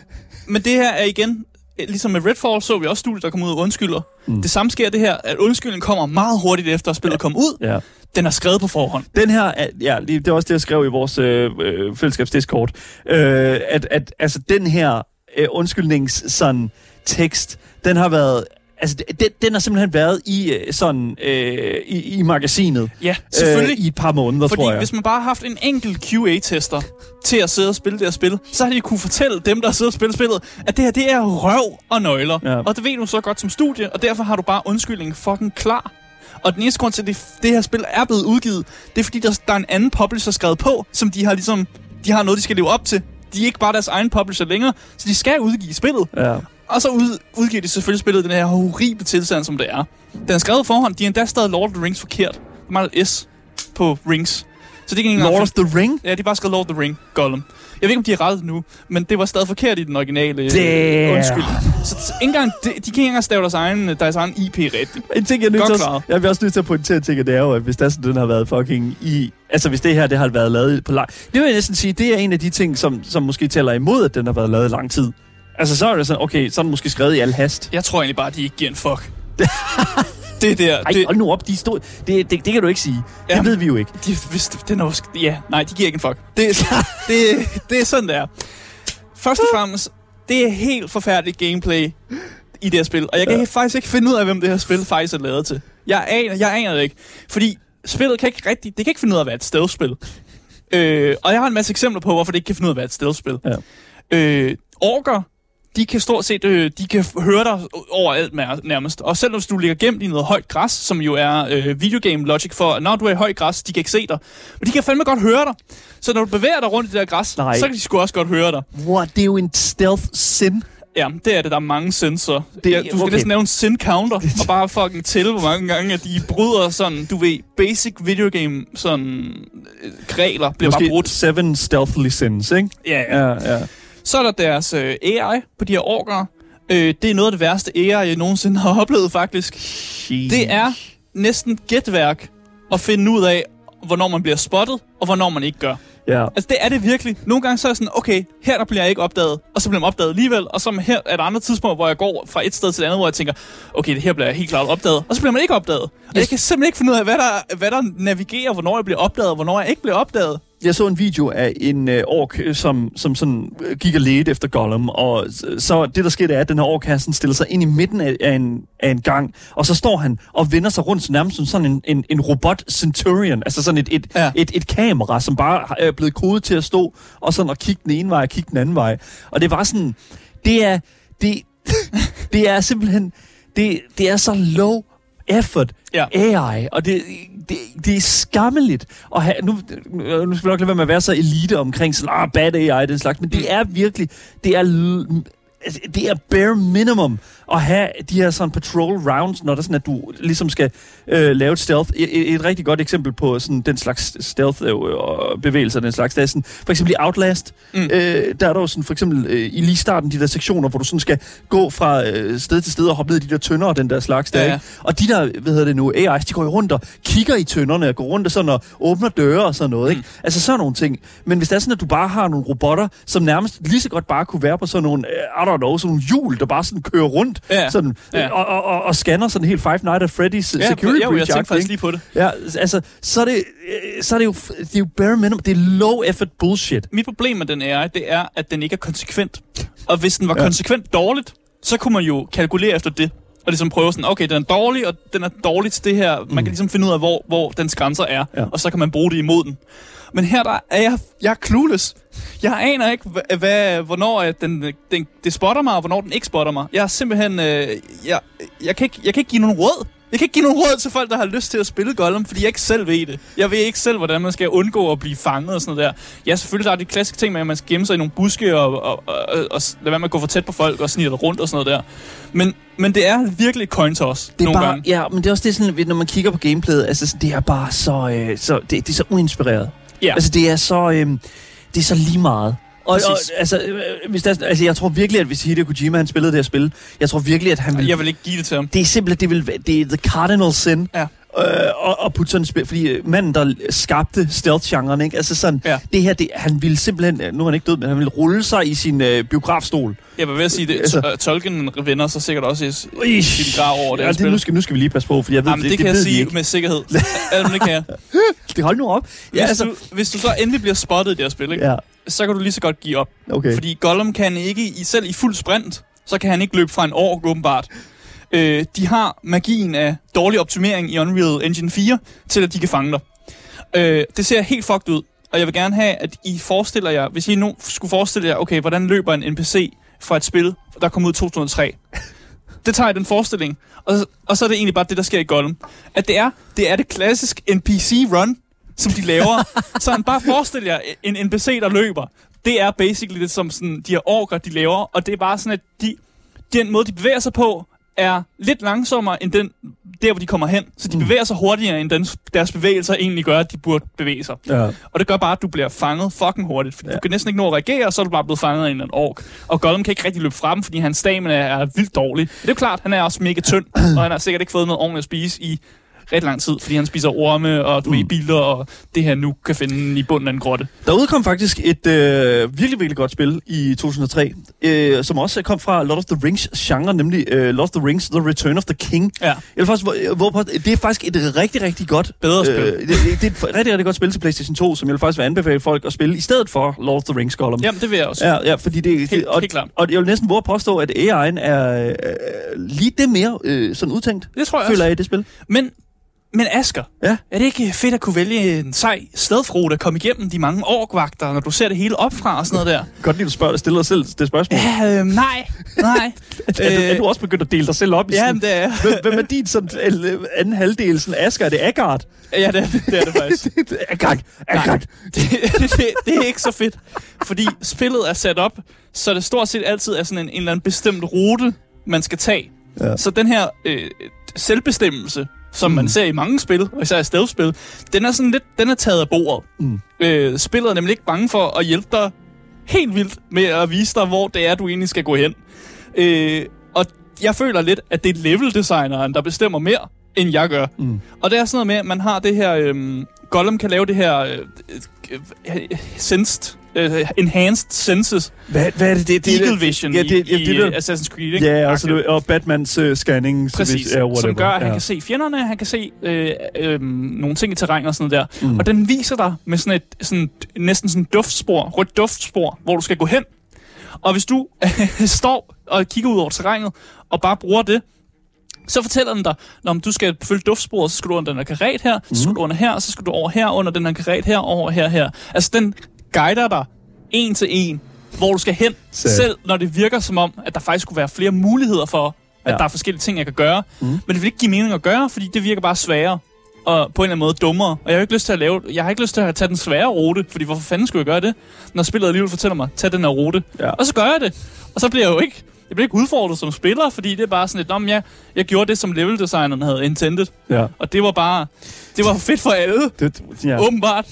S1: men det her er igen, ligesom med Redfall, så vi også studiet, der kom ud og undskylder. Mm. Det samme sker det her, at undskyldningen kommer meget hurtigt efter, at spillet kom ud.
S2: ja.
S1: Den er skrevet på forhånd.
S2: Den her, er- ja, det er også det, jeg skrev i vores øh, øh, fællesskabsdiskord, øh, at, at altså, den her øh, undskyldnings sådan, tekst, den har været Altså, den, den har simpelthen været i øh, sådan øh, i, i magasinet.
S1: Ja, selvfølgelig.
S2: Øh, I et par måneder,
S1: Fordi
S2: tror jeg.
S1: hvis man bare har haft en enkelt QA-tester til at sidde og spille det her spil, så har de kunne fortælle dem, der sidder og spiller spillet, at det her, det er røv og nøgler.
S2: Ja.
S1: Og det ved du så godt som studie, og derfor har du bare undskyldningen fucking klar. Og den eneste grund til, at det, det her spil er blevet udgivet, det er fordi, der, der er en anden publisher skrevet på, som de har ligesom, de har noget, de skal leve op til. De er ikke bare deres egen publisher længere, så de skal udgive spillet.
S2: Ja.
S1: Og så ud, udgiver de selvfølgelig spillet den her horrible tilstand, som det er. Den er skrevet forhånd, de har endda stadig Lord of the Rings forkert. Der mangler S på Rings. Så det kan
S2: Lord of the Ring?
S1: Ja, de bare skrevet Lord of the Ring, Gollum. Jeg ved ikke, om de har rettet nu, men det var stadig forkert i den originale.
S2: Damn.
S1: Undskyld. Så, ikke engang, de, de kan ikke engang stave deres egen, deres egen IP rigtigt.
S2: En ting, jeg, nødt til at, jeg vil også nødt til at pointere ting, det er jo, at hvis der sådan, den har været fucking i... Altså, hvis det her, det har været lavet på lang... Det vil jeg næsten sige, det er en af de ting, som, som måske tæller imod, at den har været lavet i lang tid. Altså, så er det sådan, okay, så er den måske skrevet i al hast.
S1: Jeg tror egentlig bare, at de ikke giver en fuck. det der,
S2: Ej,
S1: det,
S2: hold nu op, de stod... Det, det, det kan du ikke sige. Det
S1: Jamen.
S2: ved vi jo ikke.
S1: de, hvis, den er også, ja, nej, de giver ikke en fuck. Det, det, det er sådan, det er. Først og fremmest, det er helt forfærdeligt gameplay i det her spil. Og jeg kan
S2: Ja.
S1: faktisk ikke finde ud af, hvem det her spil faktisk er lavet til. Jeg aner, jeg aner det ikke. Fordi spillet kan ikke rigtig, det kan ikke finde ud af at være et stealth-spil. Øh, og jeg har en masse eksempler på, hvorfor det ikke kan finde ud af at være et stealth-spil.
S2: Ja.
S1: Øh, orker, de kan stort set, øh, de kan høre dig overalt nær- nærmest. Og selv hvis du ligger gemt i noget højt græs, som jo er øh, videogame logic for, når du er i højt græs, de kan ikke se dig. Men de kan fandme godt høre dig. Så når du bevæger dig rundt i det der græs,
S2: Nej.
S1: så kan de sgu også godt høre dig.
S2: What? Det er jo en stealth sin.
S1: Ja, det er det. Der er mange sensorer.
S2: Det-
S1: ja, du skal
S2: okay.
S1: næsten lave en sin counter, og bare fucking tælle, hvor mange gange, at de bryder sådan, du ved, basic videogame sådan øh, regler bliver bare
S2: Måske
S1: brudt.
S2: seven stealthily sins, ikke?
S1: Ja, ja.
S2: Ja, ja.
S1: Så er der deres øh, AI på de her orker. Øh, det er noget af det værste AI, jeg nogensinde har oplevet, faktisk. Det er næsten gætværk at finde ud af, hvornår man bliver spottet, og hvornår man ikke gør.
S2: Ja.
S1: Altså, det er det virkelig. Nogle gange så er jeg sådan, okay, her der bliver jeg ikke opdaget, og så bliver man opdaget alligevel, og så her er der andre tidspunkter, hvor jeg går fra et sted til et andet, hvor jeg tænker, okay, det her bliver jeg helt klart opdaget, og så bliver man ikke opdaget. Og jeg kan simpelthen ikke finde ud af, hvad der, hvad der navigerer, hvornår jeg bliver opdaget, og hvornår jeg ikke bliver opdaget.
S2: Jeg så en video af en øh, ork, øh, som, som sådan øh, gik og ledte efter Gollum, og så det, der skete, er, at den her ork, han sådan stiller sig ind i midten af, af, en, af en gang, og så står han og vender sig rundt nærmest som sådan en, en, en robot Centurion, altså sådan et, et, ja. Et, et kamera, som bare er blevet kodet til at stå og sådan og kigge den ene vej og kigge den anden vej. Og det var sådan, det er, det, det er simpelthen, det, det er så low effort
S1: Ja.
S2: AI, og det, det, det er skammeligt. Og have, nu, nu skal vi nok lade være med at være så elite omkring sådan, ah, bad AI, den slags, men det er virkelig, det er, altså, det er bare minimum at have de her sådan patrol rounds, når der sådan, at du ligesom skal øh, lave et stealth. Et, et, rigtig godt eksempel på sådan den slags stealth øh, og bevægelser, den slags, det er sådan, for eksempel i Outlast, mm. Øh, der er der jo sådan, for eksempel øh, i lige starten, de der sektioner, hvor du sådan skal gå fra øh, sted til sted og hoppe ned i de der tønder og den der slags der,
S1: Ja,
S2: ja, ikke? Og de der, hvad hedder det nu, AI's, de går jo rundt og kigger i tønderne og går rundt og sådan og åbner døre og sådan noget, ikke?
S1: Mm.
S2: Altså sådan nogle ting. Men hvis det er sådan, at du bare har nogle robotter, som nærmest lige så godt bare kunne være på sådan nogle, uh, I don't know, sådan nogle hjul, der bare sådan kører rundt,
S1: Ja,
S2: sådan,
S1: ja.
S2: Og, og, og, og scanner sådan helt Five Nights at Freddy's
S1: Ja,
S2: security
S1: jo, jeg tænkte faktisk lige på det.
S2: Ja, altså, så er det, øh, så er det jo, det er jo bare minimum, det er low effort bullshit.
S1: Mit problem med den AI, det er, at den ikke er konsekvent. Og hvis den var
S2: Ja.
S1: ja. konsekvent dårligt, så kunne man jo kalkulere efter det. Og ligesom prøve sådan, okay, den er dårlig, og den er dårlig til det her. Man
S2: Mm.
S1: kan ligesom finde ud af, hvor, hvor dens grænser er,
S2: Ja.
S1: og så kan man bruge det imod den. Men her der er jeg, jeg er clueless. Jeg aner ikke, hvad, hvad, hvornår at den, den, det spotter mig, og hvornår den ikke spotter mig. Jeg er simpelthen... Øh, jeg, jeg, kan ikke, jeg kan ikke give nogen råd. Jeg kan ikke give nogen råd til folk, der har lyst til at spille Gollum, fordi jeg ikke selv ved det. Jeg ved ikke selv, hvordan man skal undgå at blive fanget og sådan noget der. Ja, selvfølgelig der er de klassiske ting med, at man skal gemme sig i nogle buske og, og, og, og, lade være med at gå for tæt på folk og snitte rundt og sådan noget der. Men, men det er virkelig coin toss
S2: Det er
S1: nogle
S2: bare,
S1: gange.
S2: ja, men det er også det sådan, når man kigger på gameplayet, altså det er bare så, øh, så det, det er så uinspireret.
S1: Ja.
S2: Altså det er så, øh, det er så lige meget. Og, og altså, øh, hvis der, altså, jeg tror virkelig, at hvis Hideo Kojima han spillede det her spil, jeg tror virkelig, at han vil...
S1: Jeg vil ikke give det til ham.
S2: Det er simpelthen, det, vil, det er the cardinal sin.
S1: Ja.
S2: Øh, og, og putte sådan et spil, fordi øh, manden, der skabte stealth-genren, ikke? Altså sådan,
S1: Ja.
S2: det her, det, han ville simpelthen, øh, nu er han ikke død, men han ville rulle sig i sin øh, biografstol.
S1: Jeg vil ved at sige, det,
S2: Altså-
S1: Tolkien vender sig sikkert også i, i sin grav over det
S2: ja, det,
S1: spil.
S2: nu, skal, nu skal vi lige passe på, for jeg ved,
S1: Jamen, det,
S2: det,
S1: kan
S2: det
S1: jeg
S2: ved
S1: sige
S2: ikke.
S1: med sikkerhed. Jamen, det kan jeg.
S2: Det hold nu op.
S1: Hvis,
S2: Ja, altså,
S1: du, hvis du så endelig bliver spottet i det her spil, ikke?
S2: ja,
S1: så kan du lige så godt give op.
S2: okay.
S1: Fordi Gollum kan ikke, selv i fuld sprint, så kan han ikke løbe fra en ork, åbenbart. Øh, de har magien af dårlig optimering i Unreal Engine 4, til at de kan fange dig. Øh, det ser helt fucked ud, og jeg vil gerne have, at I forestiller jer, hvis I nu skulle forestille jer, okay, hvordan løber en NPC fra et spil, der kom ud i 2003. Det tager jeg den forestilling, og, og så er det egentlig bare det, der sker i Gollum. At det er det, er det klassisk NPC-run, som de laver. så han bare forestil jer en NPC, der løber. Det er basically det, som sådan, de her orker, de laver, og det er bare sådan, at de, den måde, de bevæger sig på, er lidt langsommere end den, der, hvor de kommer hen. Så de mm. bevæger sig hurtigere, end den, deres bevægelser egentlig gør, at de burde bevæge sig. Ja. Og det gør bare, at du bliver fanget fucking hurtigt. Fordi ja. du kan næsten ikke nå at reagere, og så er du bare blevet fanget af en eller anden ork. Og Gollum kan ikke rigtig løbe frem, fordi hans stamina er vildt dårlig. Det er jo klart, han er også mega tynd, og han har sikkert ikke fået noget ordentligt at spise i ret lang tid, fordi han spiser orme og du mm. biler og det her nu kan finde i bunden af en grotte.
S2: Der udkom faktisk et øh, virkelig, virkelig godt spil i 2003, øh, som også kom fra Lord of the Rings genre, nemlig øh, Lord of the Rings The Return of the King. Ja. Vil faktisk, hvor, hvor, det er faktisk et rigtig, rigtig godt
S1: Bedre spil.
S2: Øh, det, det, er et rigtig, rigtig godt spil til PlayStation 2, som jeg vil faktisk vil anbefale folk at spille i stedet for Lord of the Rings Gollum.
S1: Jamen, det vil jeg også.
S2: Ja, ja fordi det, helt, det og, helt klart. og jeg vil næsten våge at påstå, at AI'en er øh, lige det mere øh, sådan udtænkt,
S1: det tror jeg
S2: føler
S1: også.
S2: jeg i det spil.
S1: Men men Asker,
S2: ja?
S1: er det ikke fedt at kunne vælge en sej stedfrode at komme igennem de mange orkvagter, når du ser det hele opfra og sådan noget der?
S2: Godt lige, du spørger, stiller dig selv det spørgsmål.
S1: Ja, øh, nej, nej.
S2: er, du, er du også begyndt at dele dig selv op i
S1: sådan? Ja, det er
S2: hvem, hvem er din sådan, anden halvdel? Sådan Asger, er det Agard?
S1: Ja, det er det, det, er det faktisk.
S2: Agard, Agard.
S1: Det, det, det, det er ikke så fedt, fordi spillet er sat op, så det stort set altid er sådan en, en eller anden bestemt rute, man skal tage. Ja. Så den her øh, selvbestemmelse, som mm. man ser i mange spil, og især i stealth-spil, den er sådan lidt, den er taget af bordet. Mm. Øh, spillet er nemlig ikke bange for at hjælpe dig helt vildt med at vise dig, hvor det er, du egentlig skal gå hen. Øh, og jeg føler lidt, at det er level-designeren, der bestemmer mere, end jeg gør. Mm. Og det er sådan noget med, at man har det her... Øh, Gollum kan lave det her øh, sensed uh, enhanced senses.
S2: Hvad, hvad er det? det,
S1: det Eagle Vision
S2: ja,
S1: det, det, i, det, det, Assassin's Creed, ikke?
S2: Ja, altså, det, og Batmans uh, scanning.
S1: Præcis,
S2: så
S1: ja, som gør, at han ja. kan se fjenderne, han kan se øh, øh, nogle ting i terræn og sådan noget der. Mm. Og den viser dig med sådan et sådan, næsten sådan duftspor, rødt duftspor, hvor du skal gå hen. Og hvis du står og kigger ud over terrænet, og bare bruger det, så fortæller den dig, når du skal følge duftsporet, så skal du under den her karet her, mm. så skal du under her, så skal du over her, under den her karet her, over her, her. Altså, den guider dig en til en, hvor du skal hen, Sæt. selv når det virker som om, at der faktisk kunne være flere muligheder for, at ja. der er forskellige ting, jeg kan gøre. Mm. Men det vil ikke give mening at gøre, fordi det virker bare sværere og på en eller anden måde dummere. Og jeg har ikke lyst til at lave, jeg har ikke lyst til at tage den svære rute, fordi hvorfor fanden skulle jeg gøre det, når spillet alligevel fortæller mig, tag den her rute. Ja. Og så gør jeg det. Og så bliver jeg jo ikke, jeg bliver ikke udfordret som spiller, fordi det er bare sådan lidt, om jeg, jeg gjorde det, som level designeren havde intended. Ja. Og det var bare, det var fedt for alle. Det, ja. Åbenbart.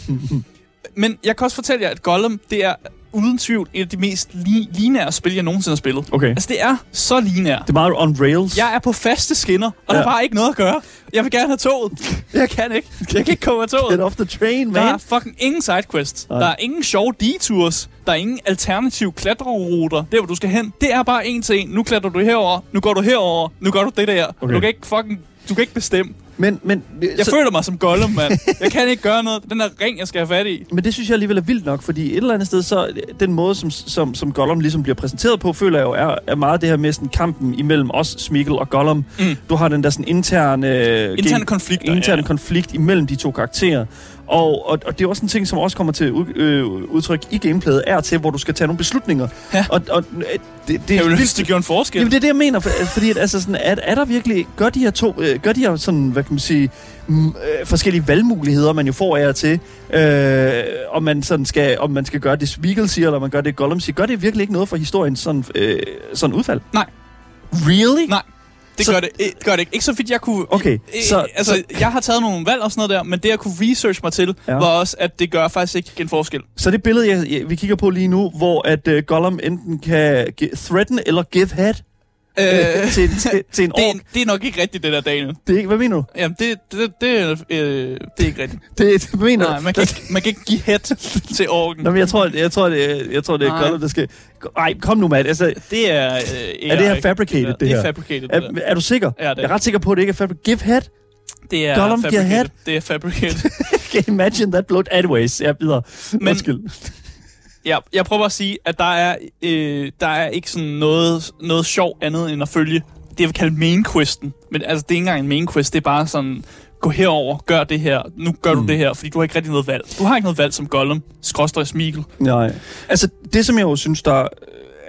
S1: Men jeg kan også fortælle jer, at Gollum, det er uden tvivl et af de mest li- linære spil, jeg nogensinde har spillet.
S2: Okay.
S1: Altså, det er så linært.
S2: Det er meget on rails.
S1: Jeg er på faste skinner, og ja. der er bare ikke noget at gøre. Jeg vil gerne have toget. Jeg kan ikke. Jeg kan ikke komme af toget.
S2: Get off the train, man.
S1: Der er fucking ingen sidequests. Der er ingen sjove detours. Der er ingen alternative klatreruter. Der, hvor du skal hen. Det er bare en til en. Nu klatrer du herover. Nu går du herover. Nu gør du det der. Okay. Du kan ikke fucking... Du kan ikke bestemme.
S2: Men, men,
S1: jeg så... føler mig som Gollum, mand. Jeg kan ikke gøre noget. Den der ring, jeg skal have fat i.
S2: Men det synes jeg alligevel er vildt nok, fordi et eller andet sted, så den måde, som, som, som Gollum ligesom bliver præsenteret på, føler jeg jo er, er meget det her med sådan kampen imellem os, Smeagol og Gollum. Mm. Du har den der sådan interne...
S1: Øh, interne konflikt.
S2: Interne ja. konflikt imellem de to karakterer. Og, og, og det er også en ting, som også kommer til øh, udtryk i gameplayet, er til, hvor du skal tage nogle beslutninger.
S1: Ja.
S2: Og, og
S1: øh, det, det, er jo lyst, det gjorde en forskel.
S2: Jamen, det er det, jeg mener. For, fordi at, altså, sådan, er, er der virkelig... Gør de her to... Øh, gør de her sådan, hvad kan man sige... Mm, øh, forskellige valgmuligheder, man jo får af til, øh, om, man sådan skal, om man skal gøre det Spiegel siger, eller man gør det Gollum siger. Gør det virkelig ikke noget for historien sådan, øh, sådan udfald?
S1: Nej.
S2: Really?
S1: Nej. Det så, gør, det, det gør det ikke. Ikke så vidt jeg kunne...
S2: Okay,
S1: så... Altså, så, jeg har taget nogle valg og sådan noget der, men det jeg kunne research mig til, ja. var også, at det gør faktisk ikke en forskel.
S2: Så det billede, jeg, jeg, vi kigger på lige nu, hvor at uh, Gollum enten kan threaten eller give head, Øh, øh, til, til, til en
S1: ork. Det, det er nok ikke rigtigt, det der, Daniel.
S2: Det er ikke, hvad mener du?
S1: Jamen, det, det, det, øh, det er ikke rigtigt.
S2: det, hvad mener
S1: Nej, man kan, ikke, man kan ikke give head til orken.
S2: Nå, men jeg tror, jeg tror, det, jeg tror, det er Gollum, der skal... Nej, kom nu, Matt. Altså,
S1: det er... Øh,
S2: er det her fabricated, det,
S1: det,
S2: her?
S1: Det er fabricated,
S2: er, er du sikker?
S1: Ja, det er.
S2: Jeg er ret sikker på, at det ikke er fabricated. Give head?
S1: Det er
S2: Gollum
S1: fabricated.
S2: Head?
S1: Det er fabricated.
S2: can imagine that bloat anyways. Jeg bider. Men, Undskyld.
S1: Ja, jeg prøver at sige, at der er, øh, der er ikke sådan noget, noget sjov andet end at følge jeg vil kalde main questen. Men altså, det er ikke engang en main quest, det er bare sådan, gå herover, gør det her, nu gør mm. du det her, fordi du har ikke rigtig noget valg. Du har ikke noget valg som Gollum, skråstrej Smigel.
S2: Nej. Altså, det som jeg jo synes, der er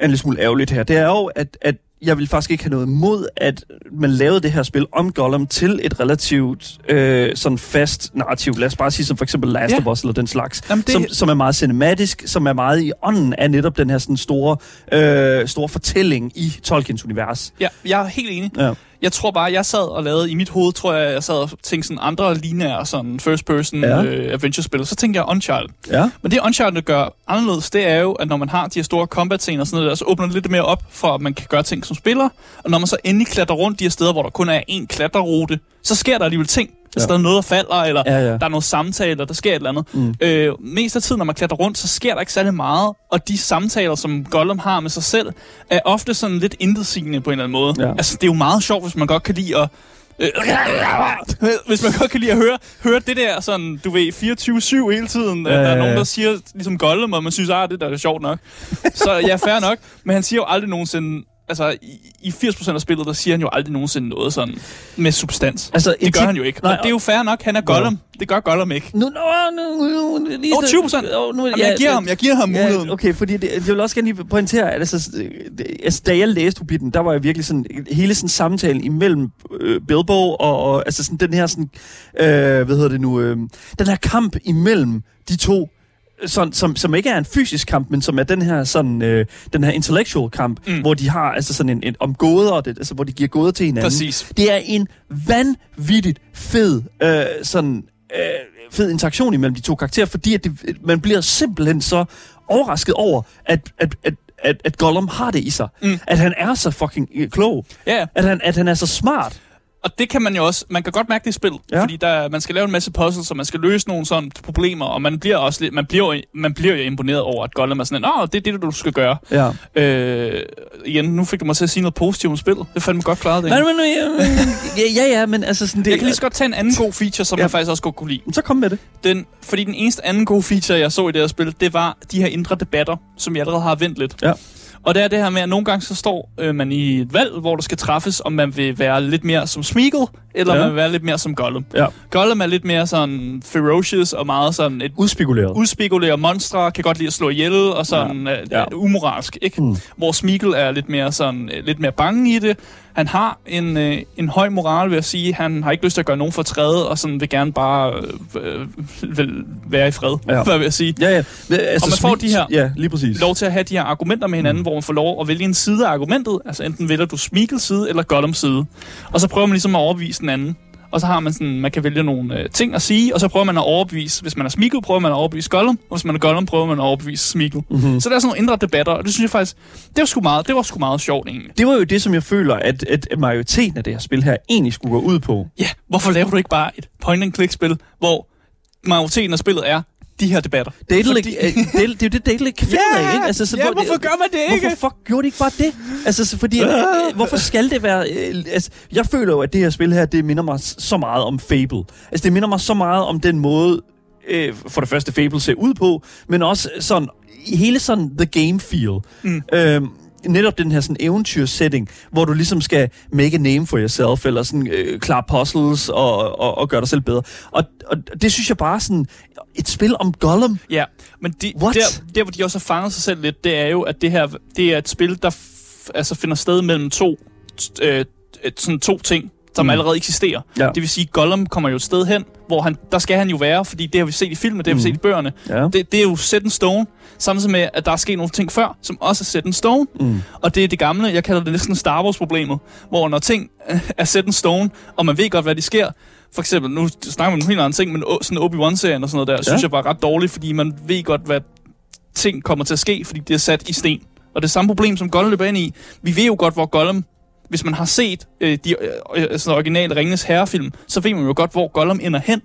S2: en lille smule ærgerligt her, det er jo, at, at jeg vil faktisk ikke have noget imod, at man lavede det her spil om Gollum til et relativt øh, sådan fast narrativ. Lad os bare sige som for eksempel Last ja. of Us eller den slags. Jamen, det... som, som er meget cinematisk, som er meget i ånden af netop den her sådan store, øh, store fortælling i Tolkiens univers.
S1: Ja, jeg er helt enig. Ja. Jeg tror bare, jeg sad og lavede, i mit hoved tror jeg, jeg sad og tænkte sådan andre lineære sådan first person ja. øh, adventure-spil. Så tænkte jeg Uncharted. Ja. Men det Uncharted gør anderledes, det er jo, at når man har de her store combat scener og sådan noget der, så åbner det lidt mere op for, at man kan gøre ting som spiller. Og når man så endelig klatrer rundt de her steder, hvor der kun er én klatterrute, så sker der alligevel ting. Hvis ja. der er noget, der falder, eller ja, ja. der er noget samtale, der sker et eller andet. Mm. Øh, mest af tiden, når man klatrer rundt, så sker der ikke særlig meget. Og de samtaler, som Gollum har med sig selv, er ofte sådan lidt intetsigende på en eller anden måde. Ja. Altså, det er jo meget sjovt, hvis man godt kan lide at øh, hvis man godt kan lide at høre, høre det der sådan, du ved, 24-7 hele tiden, ja, ja, ja. der er nogen, der siger ligesom Gollum, og man synes, ah, det der er sjovt nok. Så ja, fair nok, men han siger jo aldrig nogensinde, altså, i, i 80% af spillet, der siger han jo aldrig nogensinde noget sådan med substans. Altså, det gør han jo ikke. Nej, og det er jo fair nok, han er Gollum. Ja. Det gør Gollum ikke.
S2: Nu, nu, nu, nu, nu lige
S1: oh, 20%? Oh, nu, ja, jeg, giver ham, jeg giver ham ja, muligheden.
S2: Okay, fordi det, jeg vil også gerne lige pointere, at altså, det, altså, da jeg læste Hobbiten, der var jeg virkelig sådan, hele sådan samtalen imellem øh, Bilbo og, og, altså sådan den her sådan, øh, hvad hedder det nu, øh, den her kamp imellem de to sådan, som, som ikke er en fysisk kamp, men som er den her sådan øh, den her intellectual kamp, mm. hvor de har altså sådan en, en om gåder, det, altså hvor de giver gåder til hinanden.
S1: Præcis.
S2: Det er en vanvittigt fed øh, sådan øh, fed interaktion imellem de to karakterer, fordi at det, man bliver simpelthen så overrasket over, at, at, at at, at Gollum har det i sig. Mm. At han er så fucking øh, klog.
S1: Yeah.
S2: At, han, at han er så smart.
S1: Og det kan man jo også, man kan godt mærke det i spil, ja. fordi der, man skal lave en masse puzzles, og man skal løse nogle sådan problemer, og man bliver også lidt, man bliver, man bliver jo imponeret over, at Gollum er sådan, åh, det er det, du skal gøre. Ja. Øh, igen, nu fik du mig til at sige noget positivt om spillet. Det fandt mig godt klaret det.
S2: Nej, men, ja, ja, ja, men altså sådan
S1: det... Jeg kan lige så godt tage en anden god feature, som ja. jeg faktisk også godt kunne lide.
S2: Så kom med det.
S1: Den, fordi den eneste anden gode feature, jeg så i det her spil, det var de her indre debatter, som jeg allerede har vendt lidt. Ja. Og det er det her med, at nogle gange så står øh, man i et valg, hvor der skal træffes, om man vil være lidt mere som Smeagol, eller ja. man vil være lidt mere som Gollum. Ja. Gollum er lidt mere sådan ferocious og meget sådan et...
S2: Udspekuleret.
S1: Udspekuleret monstre, kan godt lide at slå ihjel og sådan ja. Øh, ja. Uh, umoralsk, ikke? Mm. Hvor Smeagol er lidt mere sådan, uh, lidt mere bange i det. Han har en, uh, en høj moral, vil jeg sige. Han har ikke lyst til at gøre nogen for træde, og sådan vil gerne bare uh, vil være i fred, ja. hvad vil jeg sige.
S2: Ja, ja.
S1: Altså, og man får de her
S2: ja, lige præcis.
S1: lov til at have de her argumenter med hinanden, mm. hvor man får lov at vælge en side af argumentet. Altså enten vælger du Smeagol's side eller Gollums side. Og så prøver man ligesom at overbevise den anden. Og så har man sådan, man kan vælge nogle øh, ting at sige, og så prøver man at overbevise, hvis man er Smeagol, prøver man at overbevise Gollum, og hvis man er Gollum, prøver man at overbevise Smeagol. Mm-hmm. Så der er sådan nogle indre debatter, og det synes jeg faktisk, det var sgu meget, det var sgu meget sjovt egentlig.
S2: Det var jo det, som jeg føler, at, at majoriteten af det her spil her egentlig skulle gå ud på.
S1: Ja, hvorfor laver du ikke bare et point-and-click-spil, hvor majoriteten af spillet er, de her debatter.
S2: Date Fordi... det, det, det er jo det, Date kan finde
S1: ja, af, ikke? Altså, så, ja, hvor, hvorfor gør man det ikke?
S2: Hvorfor fuck gjorde de ikke bare det? Altså, så, fordi, øh, hvorfor skal det være... Øh, altså, jeg føler jo, at det her spil her, det minder mig så meget om Fable. Altså, det minder mig så meget om den måde, øh, for det første Fable ser ud på, men også sådan hele sådan the game feel. Mm. Øhm, netop den her sådan eventyr-setting, hvor du ligesom skal make a name for yourself, eller sådan øh, klare puzzles og, og, og gøre dig selv bedre. Og, og det synes jeg bare sådan, et spil om Gollum.
S1: Ja, men de, der, der, hvor de også har fanget sig selv lidt, det er jo, at det her det er et spil, der altså finder sted mellem to, øh, sådan to ting, som mm. allerede eksisterer. Ja. Det vil sige, Gollum kommer jo et sted hen, hvor han, der skal han jo være, fordi det har vi set i filmen, det har vi mm. set i bøgerne. Ja. Det, det er jo set in stone, samtidig med, at der er sket nogle ting før, som også er set in stone. Mm. Og det er det gamle, jeg kalder det næsten Star Wars-problemet, hvor når ting er set in stone, og man ved godt, hvad de sker, for eksempel, nu snakker man om helt andre ting, men sådan Obi-Wan-serien og sådan noget der, ja. synes jeg var ret dårligt, fordi man ved godt, hvad ting kommer til at ske, fordi det er sat i sten. Og det er samme problem, som Gollum løber ind i. Vi ved jo godt, hvor Gollum hvis man har set øh, de øh, øh sådan originale Ringens Herrefilm, så ved man jo godt, hvor Gollum ender hen.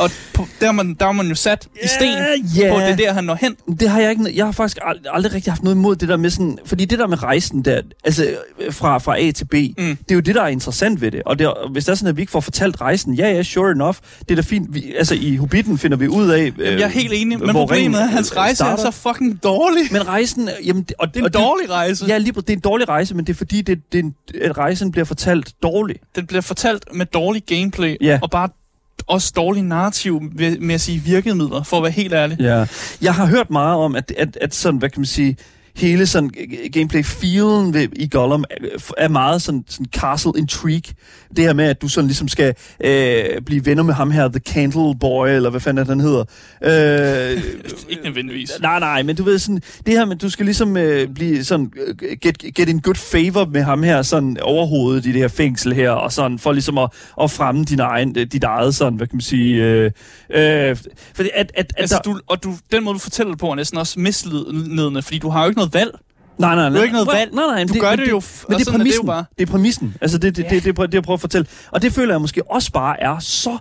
S1: Og på, der, er man, der er man jo sat i sten
S2: ja.
S1: på, det er der, han når hen.
S2: Det har jeg ikke. Jeg har faktisk ald- aldrig rigtig haft noget imod det der med sådan... Fordi det der med rejsen der, altså øh, fra, fra A til B, mm. det er jo det, der er interessant ved det. Og det, hvis det er sådan, at vi ikke får fortalt rejsen, ja, ja, sure enough, det er da fint. Vi, altså i Hobbiten finder vi ud af...
S1: Jamen, jeg er helt enig, men problemet er, at hans
S2: øh,
S1: rejse
S2: starter.
S1: er så fucking dårlig.
S2: Men rejsen... Jamen, det, og
S1: Det er en dårlig rejse.
S2: Ja, lige, det er en dårlig rejse, men det er fordi, det, det er en, at rejsen bliver fortalt dårligt.
S1: Den bliver fortalt med dårlig gameplay,
S2: Ja.
S1: og bare også dårlig narrativ med, med at sige virkemidler, for at være helt ærlig.
S2: Ja. Jeg har hørt meget om, at, at, at sådan, hvad kan man sige, hele sådan g- gameplay-feelen ved, i Gollum er, er meget sådan, sådan castle intrigue. Det her med, at du sådan ligesom skal øh, blive venner med ham her, The Candle Boy, eller hvad fanden han hedder. Øh,
S1: Ikke nødvendigvis.
S2: Nej, nej, men du ved sådan, det her med, du skal ligesom øh, blive sådan, øh, get, get in good favor med ham her, sådan overhovedet i det her fængsel her, og sådan, for ligesom at, at fremme din egen, øh, dit eget sådan, hvad kan man sige, øh, øh, fordi at, at, at
S1: Altså,
S2: der,
S1: du, og du, den måde, du fortæller det på, er næsten også misledende, fordi du har jo ikke noget valg.
S2: nej, nej, nej,
S1: Du har ikke noget valg.
S2: Nej, nej,
S1: Du gør
S2: men
S1: det jo,
S2: Men det er
S1: sådan er det jo
S2: præmissen.
S1: bare.
S2: Det er præmissen. Altså, det, det, det, det, det, det, jeg prøver at fortælle. Og det føler jeg måske også bare er så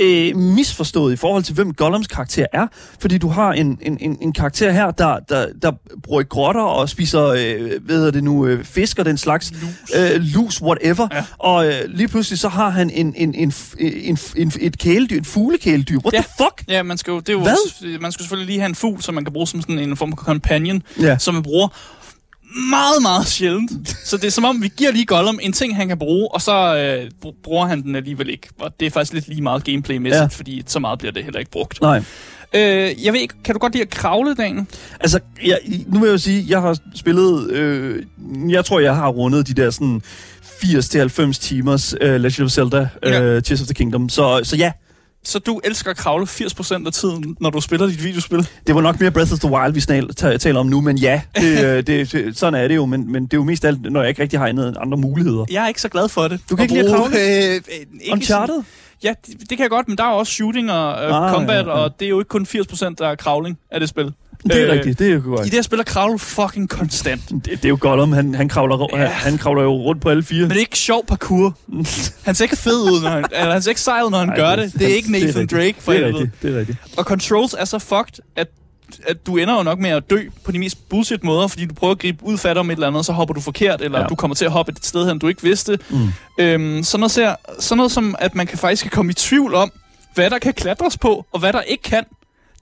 S2: øh, misforstået i forhold til, hvem Gollums karakter er. Fordi du har en, en, en, en karakter her, der, der, der i grotter og spiser, øh, hvad hedder det nu, øh, fisk og den slags.
S1: Lus.
S2: Øh, lus, whatever.
S1: Ja.
S2: Og øh, lige pludselig så har han en, en, en, en, en, et kæledyr, et fuglekæledyr. What
S1: Ja.
S2: the fuck?
S1: Ja, man skal jo, det er jo,
S2: Hvad?
S1: man skal selvfølgelig lige have en fugl, som man kan bruge som sådan en form for companion,
S2: Ja.
S1: som man bruger meget, meget sjældent. Så det er som om, vi giver lige Gollum en ting, han kan bruge, og så øh, br- bruger han den alligevel ikke. Og det er faktisk lidt lige meget gameplaymæssigt,
S2: Ja.
S1: fordi så meget bliver det heller ikke brugt.
S2: Nej.
S1: Øh, jeg ved ikke, kan du godt lide at kravle, Daniel?
S2: Altså, jeg, nu vil jeg jo sige, jeg har spillet, øh, jeg tror, jeg har rundet de der sådan 80-90 timers uh, Legend of Zelda, uh,
S1: Ja.
S2: Tears of the Kingdom. Så, så ja,
S1: Så du elsker at kravle 80% af tiden, når du spiller dit videospil?
S2: det var nok mere Breath of the Wild, vi snal, ta- taler om nu, men ja, det, øh, det, det, sådan er det jo, men, men det er jo mest alt, når jeg ikke rigtig har andet- andre muligheder.
S1: Jeg er ikke så glad for det.
S2: Du kan ikke lide at kravle?
S1: Øh, øh, ikke
S2: Uncharted?
S1: Sådan, ja, det, det kan jeg godt, men der er også shooting og øh,
S2: Ah,
S1: combat,
S2: ja, ja.
S1: og det er jo ikke kun 80% der er kravling af det spil.
S2: Det er
S1: Øh,
S2: rigtigt, det er jo godt.
S1: I det her spil er kravle fucking konstant.
S2: Det, det er jo godt om, han, han, kravler,
S1: Ja.
S2: han, han kravler jo rundt på alle fire.
S1: Men det er ikke sjov parkour. Han ser ikke fed ud, når han, eller han ser ikke sej ud, når han
S2: Ej,
S1: gør det. Det er ikke Nathan
S2: rigtigt.
S1: Drake, for
S2: Det er rigtigt, det er rigtigt.
S1: Og controls er så fucked, at at du ender jo nok med at dø på de mest bullshit måder, fordi du prøver at gribe ud fat om et eller andet, så hopper du forkert, eller
S2: Ja.
S1: ja. du kommer til at hoppe et sted hen, du ikke vidste.
S2: Mm.
S1: Øhm, sådan, noget ser, sådan noget som, at man kan faktisk komme i tvivl om, hvad der kan klatres på, og hvad der ikke kan.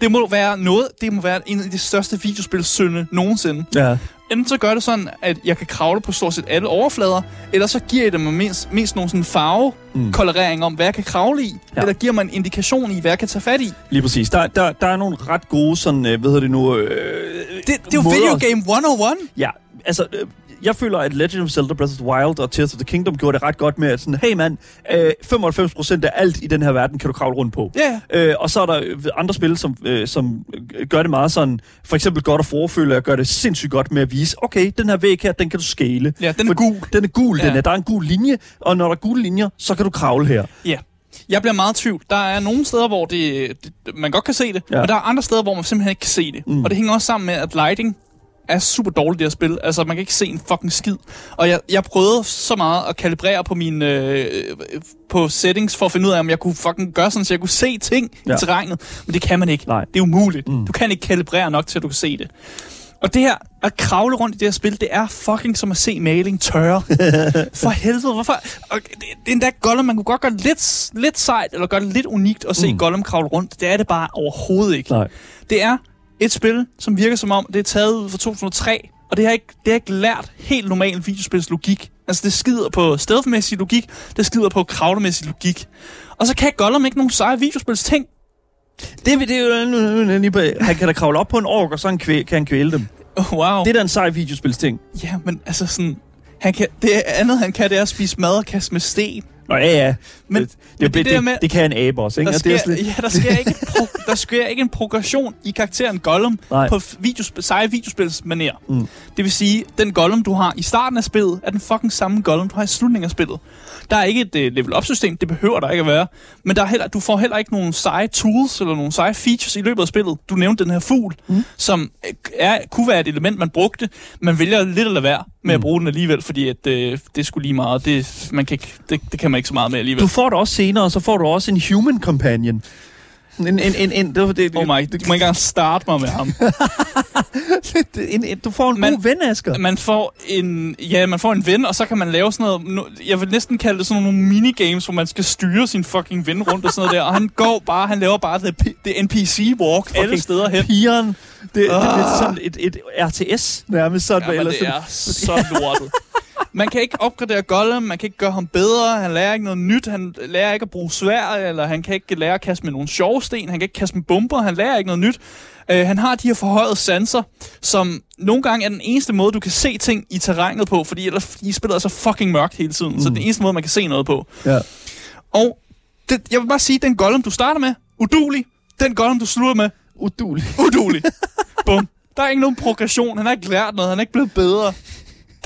S1: Det må være noget, det må være en af de største videospilsønde nogensinde.
S2: Ja.
S1: Enten så gør det sådan, at jeg kan kravle på stort set alle overflader, eller så giver jeg dem mest, mest nogle sådan farvekolorering om, hvad jeg kan kravle i,
S2: Ja.
S1: eller giver mig en indikation i, hvad jeg kan tage fat i.
S2: Lige præcis. Der, der, der er nogle ret gode sådan, øh, hvad hedder det nu... Øh,
S1: Det, det er jo video game 101.
S2: Ja, altså, øh, jeg føler, at Legend of Zelda Breath of the Wild og Tears of the Kingdom gjorde det ret godt med, at sådan, hey mand, øh, 95% af alt i den her verden kan du kravle rundt på.
S1: Ja,
S2: Øh, og så er der øh, andre spil, som, øh, som øh, gør det meget sådan, for eksempel God of War føler jeg gør det sindssygt godt med at vise, okay, den her væg her, den kan du scale.
S1: Ja, den er
S2: For-
S1: gul.
S2: Den er gul, ja. den er. Der er en gul linje, og når der er gule linjer, så kan du kravle her.
S1: Ja. Jeg bliver meget i tvivl. Der er nogle steder, hvor det, det, man godt kan se det,
S2: Ja.
S1: men der er andre steder, hvor man simpelthen ikke kan se det.
S2: Mm.
S1: Og det hænger også sammen med, at lighting er super dårligt det her spil. Altså, man kan ikke se en fucking skid. Og jeg, jeg prøvede så meget at kalibrere på mine øh, på settings for at finde ud af, om jeg kunne fucking gøre sådan, så jeg kunne se ting
S2: Ja.
S1: i terrænet. Men det kan man ikke.
S2: Nej.
S1: Det er umuligt.
S2: Mm.
S1: Du kan ikke kalibrere nok til, at du kan se det. Og det her, at kravle rundt i det her spil, det er fucking som at se maling tørre. For helvede, hvorfor? Og det, det er endda Gollum, man kunne godt gøre det lidt, lidt sejt, eller gøre det lidt unikt at se
S2: mm.
S1: Gollum kravle rundt. Det er det bare overhovedet ikke.
S2: Nej.
S1: Det er et spil, som virker som om, det er taget ud fra 2003, og det har ikke, det har ikke lært helt normal videospils logik. Altså, det skider på stealth-mæssig logik, det skider på kravlemæssig logik. Og så kan Gollum ikke nogen seje videospils ting.
S2: Det, det er jo, nu- nu- nu- lige på- han kan da kravle op på en ork, og så han kvæl, kan han kvæle dem.
S1: Oh, wow.
S2: Det er da en sej videospilsting.
S1: Ja, men altså sådan... Han kan, det andet, han kan, det er at spise mad og kaste med sten.
S2: Nå ja, ja.
S1: Men-
S2: det,
S1: men
S2: det,
S1: det
S2: det,
S1: der
S2: det,
S1: med-
S2: det, kan en abe også, ikke?
S1: Der
S2: Og det er
S1: sker, ja, der sker, ikke en pro, der sker ikke en progression i karakteren Gollum
S2: Nej.
S1: på videosp- seje videospilsmanér.
S2: Mm.
S1: Det vil sige, den Gollum, du har i starten af spillet, er den fucking samme Gollum, du har i slutningen af spillet. Der er ikke et uh, level-up-system, det behøver der ikke at være. Men der er heller, du får heller ikke nogle seje tools eller nogle seje features i løbet af spillet. Du nævnte den her fugl,
S2: Mm.
S1: som øh, er, kunne være et element, man brugte. Man vælger lidt lade være med at
S2: Mm.
S1: bruge den alligevel, fordi at, øh, det sgu lige meget. Det, man kan ikke, det, det kan man ikke så meget med alligevel.
S2: Du får det også senere, og så får du også en human companion. En, en, en, en, det, det,
S1: oh my, du må ikke engang starte mig med ham.
S2: en, en, du får en man, god ven, Asger.
S1: Man får en, ja, man får en ven, og så kan man lave sådan noget, jeg vil næsten kalde det sådan nogle minigames, hvor man skal styre sin fucking ven rundt og sådan noget der, og han går bare, han laver bare det, det NPC-walk alle steder hen.
S2: Pigeren. Det, oh. det er lidt sådan et, et RTS nærmest sådan.
S1: Ja, men det er så lortet. Man kan ikke opgradere Gollum, man kan ikke gøre ham bedre, han lærer ikke noget nyt, han lærer ikke at bruge svær, eller han kan ikke lære at kaste med nogle sjove sten, han kan ikke kaste med bomber, han lærer ikke noget nyt. Uh, han har de her forhøjede sanser, som nogle gange er den eneste måde, du kan se ting i terrænet på, fordi ellers de spiller så fucking mørkt hele tiden, mm. så det er den eneste måde, man kan se noget på.
S2: Ja.
S1: Og det, jeg vil bare sige, den Gollum, du starter med, udulig. Den Gollum, du slutter med,
S2: udulig.
S1: Udulig. Bum. Der er ikke nogen progression, han har ikke lært noget, han er ikke blevet bedre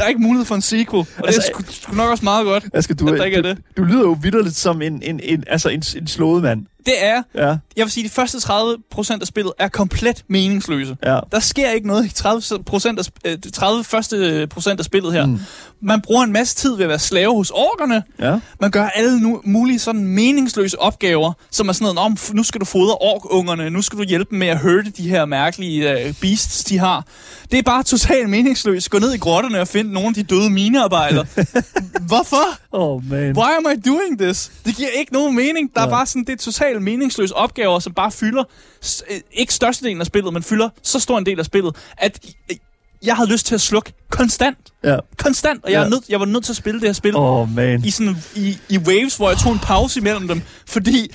S1: der er ikke mulighed for en sequel, og altså, det er sgu, sgu nok også meget godt,
S2: Asger, du, at der ikke er det. Du, du lyder jo vidderligt som en, en, en, altså en, en slået mand.
S1: Det er.
S2: Ja.
S1: Jeg vil sige, at de første 30 procent af spillet er komplet meningsløse.
S2: Ja.
S1: Der sker ikke noget i 30, procent af, 30 øh, første procent af spillet her. Mm. Man bruger en masse tid ved at være slave hos orkerne.
S2: Ja.
S1: Man gør alle nu, mulige sådan meningsløse opgaver, som er sådan noget, om nu skal du fodre orkungerne, nu skal du hjælpe med at hørte de her mærkelige uh, beasts, de har. Det er bare totalt meningsløst. Gå ned i grotterne og find nogle af de døde minearbejdere. Hvorfor?
S2: Oh man.
S1: Why am I doing this? Det giver ikke nogen mening. Der ja. er bare sådan, det er totalt meningsløse opgaver, som bare fylder, øh, ikke størstedelen af spillet, men fylder så stor en del af spillet, at jeg havde lyst til at slukke konstant.
S2: Ja.
S1: Konstant, og jeg,
S2: ja.
S1: nødt, jeg var nødt til at spille det her spil
S2: oh, man.
S1: I, sådan, i, i waves, hvor jeg tog en pause imellem dem, fordi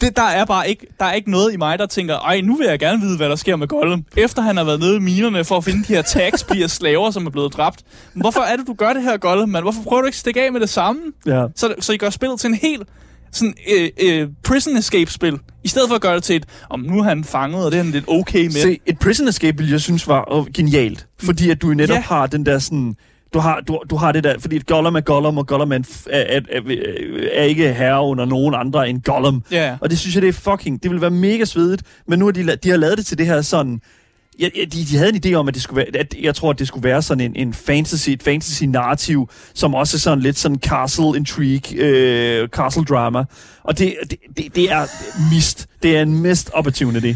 S1: det, der er bare ikke, der er ikke noget i mig, der tænker, ej, nu vil jeg gerne vide, hvad der sker med Gollum. Efter han har været nede i minerne for at finde de her tags, bliver slaver, som er blevet dræbt. Hvorfor er det, du gør det her, Gollum, man? Hvorfor prøver du ikke at stikke af med det samme?
S2: Ja.
S1: Så, så I gør spillet til en helt sådan øh, øh, prison escape-spil, i stedet for at gøre det til et, om nu er han fanget, og det er han lidt okay med.
S2: Se, et prison escape vil jeg synes var oh, genialt, fordi at du netop ja. har den der sådan... Du har, du, du har det der, fordi Gollum er Gollum, og Gollum er, er, er, er, er ikke herre under nogen andre end Gollum.
S1: Ja.
S2: Og det synes jeg, det er fucking, det vil være mega svedigt, men nu har de, de har lavet det til det her sådan, Ja, de, de havde en idé om, at det skulle være, at jeg tror, at det skulle være sådan en, en fantasy, et fantasy narrativ, som også er sådan lidt sådan castle intrigue, øh, castle drama. Og det, det, det, det er mist. Det er en missed opportunity.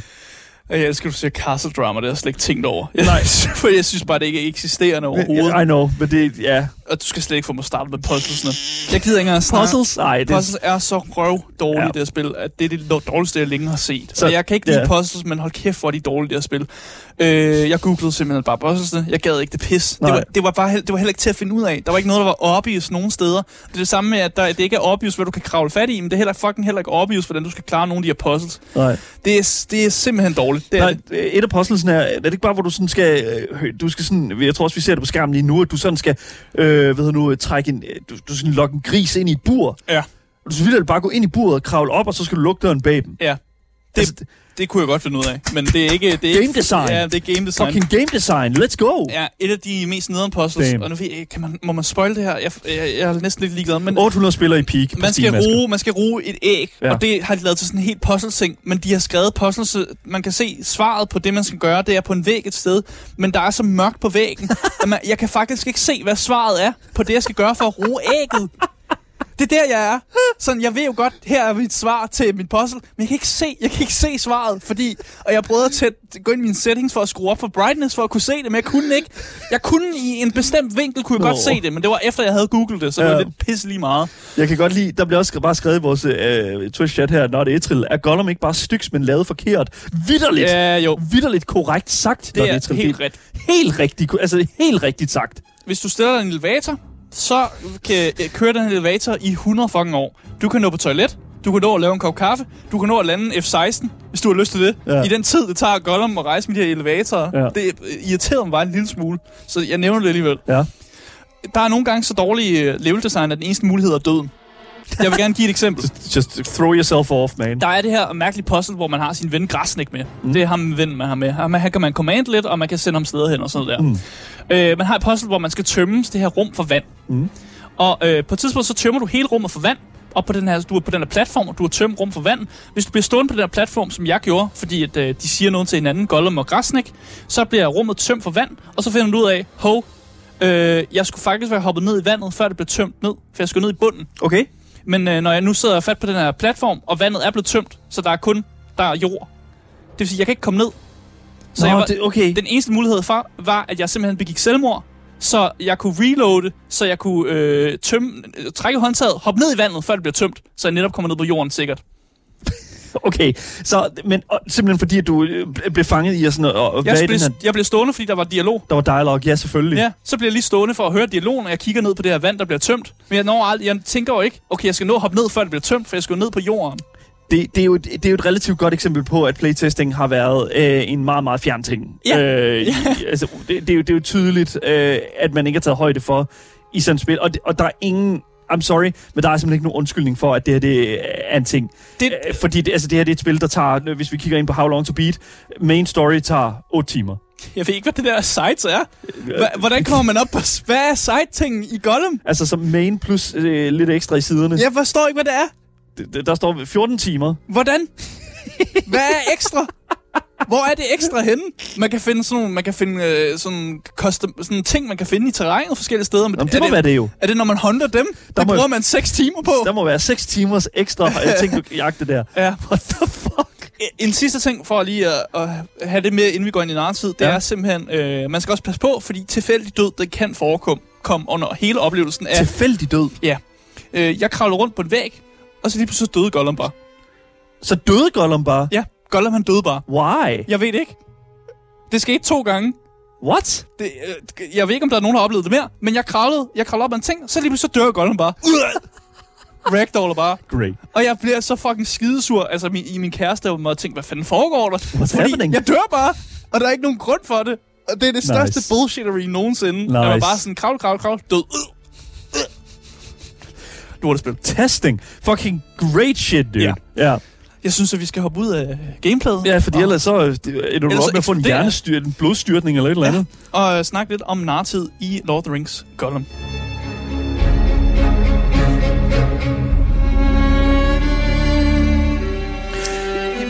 S1: Jeg elsker, du siger castle drama, det har jeg slet ikke tænkt over. Nej. For jeg synes bare, det ikke er eksisterende overhovedet.
S2: I know, men det, ja.
S1: Og du skal slet ikke få mig startet med puzzlesne. Jeg gider ikke engang
S2: snakke. Puzzles? Nej,
S1: det... Puzzles er så røv dårligt, ja. det her spil, at det er det dårligste, jeg længe har set. Så, og jeg kan ikke lide yeah. puzzles, men hold kæft, hvor er de dårlige, det her spil. Øh, jeg googlede simpelthen bare puzzlesne. Jeg gad ikke det pis. Det var, det, var bare, det var heller ikke til at finde ud af. Der var ikke noget, der var obvious nogen steder. Det er det samme med, at der, det ikke er obvious, hvad du kan kravle fat i, men det er heller fucking heller ikke obvious, hvordan du skal klare nogle af de her puzzles.
S2: Nej.
S1: Det er, det er simpelthen dårligt. Det
S2: er Nej, det. et af puzzlesne er, er det ikke bare, hvor du sådan skal, øh, du skal sådan, jeg tror også, vi ser det på skærmen lige nu, at du sådan skal, øh, ved nu, trække en, du, du skal lokke en gris ind i et bur.
S1: Ja.
S2: Og du skal bare gå ind i buret og kravle op, og så skal du lukke døren bag dem.
S1: Ja. Det, altså, det kunne jeg godt finde ud af, men det er ikke... Det er
S2: game
S1: ikke,
S2: design.
S1: Ja, det er game design.
S2: Fucking game design. Let's go.
S1: Ja, et af de mest nederen puzzles. Damn. Og nu kan man, må man spoil det her? Jeg, jeg, jeg er næsten lidt ligeglad. Men
S2: 800 spillere i peak
S1: man skal, ruge, man skal ruge et æg, ja. og det har de lavet til sådan en helt puzzle-ting. Men de har skrevet puzzles, man kan se svaret på det, man skal gøre. Det er på en væg et sted, men der er så mørkt på væggen, at man, jeg kan faktisk ikke se, hvad svaret er på det, jeg skal gøre for at ruge ægget. Det er der, jeg er. Sådan, jeg ved jo godt, her er mit svar til mit puzzle, men jeg kan ikke se, jeg kan ikke se svaret, fordi, og jeg prøvede at tæt, gå ind i mine settings for at skrue op for brightness, for at kunne se det, men jeg kunne ikke. Jeg kunne i en bestemt vinkel, kunne jeg oh. godt se det, men det var efter, jeg havde googlet det, så ja. det var lidt pisse lige meget.
S2: Jeg kan godt lide, der bliver også bare skrevet i vores uh, Twitch-chat her, når det er Etril, er Gollum ikke bare styks, men lavet forkert? Vitterligt!
S1: Ja, jo.
S2: Vitterligt korrekt sagt,
S1: det er, er helt rigtigt.
S2: Helt rigtigt, altså helt rigtigt sagt.
S1: Hvis du stiller en elevator, så kan øh, køre den elevator i 100 fucking år. Du kan nå på toilet, du kan nå at lave en kop kaffe, du kan nå at lande F-16, hvis du har lyst til det. Ja. I den tid, det tager Gollum at rejse med de her elevatorer, ja. det irriterer mig bare en lille smule. Så jeg nævner det alligevel.
S2: Ja.
S1: Der er nogle gange så dårlige øh, level design, at den eneste mulighed er døden. Jeg vil gerne give et eksempel.
S2: Just, throw yourself off, man.
S1: Der er det her mærkelige puzzle, hvor man har sin ven Græsnik med. Mm. Det er ham ven, man har med. Her kan man command lidt, og man kan sende ham steder hen og sådan der. Mm. Øh, man har et puzzle, hvor man skal tømme det her rum for vand.
S2: Mm.
S1: Og øh, på et tidspunkt, så tømmer du hele rummet for vand, og på den her, du er på den her platform, og du har tømt rum for vand. Hvis du bliver stående på den her platform, som jeg gjorde, fordi at, øh, de siger noget til hinanden, Gollum og Græsnik, så bliver rummet tømt for vand, og så finder du ud af, hov, øh, jeg skulle faktisk være hoppet ned i vandet, før det blev tømt ned, for jeg skulle ned i bunden.
S2: Okay.
S1: Men øh, når jeg nu sidder fat på den her platform, og vandet er blevet tømt, så der er kun der er jord. Det vil sige, jeg kan ikke komme ned. Så
S2: Nå,
S1: jeg var,
S2: det, okay.
S1: den eneste mulighed for, var, at jeg simpelthen begik selvmord, så jeg kunne reloade, så jeg kunne øh, tømme, trække håndtaget, hoppe ned i vandet, før det bliver tømt, så jeg netop kommer ned på jorden sikkert.
S2: Okay, så, men og, simpelthen fordi, at du øh, blev fanget i at sådan, og,
S1: Jeg blev,
S2: her,
S1: jeg blev stående, fordi der var dialog.
S2: der var dialog, ja selvfølgelig.
S1: Ja, så bliver jeg lige stående for at høre dialogen, og jeg kigger ned på det her vand, der bliver tømt. Men jeg, når aldrig, jeg tænker jo ikke, okay, jeg skal nå at hoppe ned, før det bliver tømt, for jeg skal jo ned på jorden.
S2: Det, det, er jo, et- det er jo et relativt godt eksempel på, at playtesting har været øh, en meget, meget fjern ting.
S1: Ja.
S2: Øh, i, altså, det, det, er jo, det er jo tydeligt, øh, at man ikke har taget højde for i sådan et spil. Og, det- og der er ingen... I'm sorry, men der er simpelthen ikke nogen undskyldning for, at det her det er en ting.
S1: Det-
S2: Øh, fordi det, altså, det her det er et spil, der tager, hvis vi kigger ind på How Long To Beat, main story tager 8 timer.
S1: Jeg ved ikke, hvad det der sites er. Hva- Hvordan kommer man op på... Hvad er site-tingen i Gollum?
S2: Altså som main plus øh, lidt ekstra i siderne.
S1: Jeg forstår ikke, hvad det er.
S2: D- Der står 14 timer.
S1: Hvordan? Hvad er ekstra? Hvor er det ekstra henne? Man kan finde sådan nogle, man kan finde øh, sådan, custom, sådan ting, man kan finde i terrænet forskellige steder. Men
S2: Jamen, det må være det jo.
S1: Er det, når man hunter dem? Der det
S2: må-
S1: bruger man 6 timer på.
S2: Der må være 6 timers ekstra øh, ting, du kan jagte der.
S1: Ja.
S2: What the fuck?
S1: En sidste ting for lige at, at have det med, inden vi går ind i narrativ, det
S2: Ja.
S1: er simpelthen, øh, man skal også passe på, fordi tilfældig død, det kan forekomme kom under hele oplevelsen af,
S2: Tilfældig død.
S1: øh, jeg kravlede rundt på en væg, og så lige pludselig døde Gollum bare.
S2: Så døde Gollum bare.
S1: Ja, Gollum han døde bare.
S2: Why?
S1: Jeg ved ikke. Det skete to gange.
S2: What?
S1: Det, øh, jeg ved ikke, om der er nogen, der har oplevet det mere, men jeg kravlede, jeg kravlede op ad en ting, så lige pludselig så dør Gollum bare. Ragdoller bare.
S2: Great.
S1: Og jeg bliver så fucking skidesur. Altså, min, i min kæreste og mig tænke, hvad fanden foregår der?
S2: What's
S1: Fordi
S2: happening?
S1: jeg dør bare, og der er ikke nogen grund for det. Og det er det
S2: Nice.
S1: største bullshittery nogensinde. Nice. Jeg var bare sådan, kravl, kravl, kravl, død. Øh, øh. Du har det spil.
S2: Testing. Fucking great shit, dude.
S1: Ja.
S2: Ja,
S1: Jeg synes, at vi skal hoppe ud af gameplayet.
S2: ja fordi
S1: og,
S2: ellers så øh, det- er du op
S1: så
S2: med at få en hjernestyr, en blodstyrtning eller et eller andet.
S1: Og øh, snakke lidt om nartid i Lord of the Rings Gollum.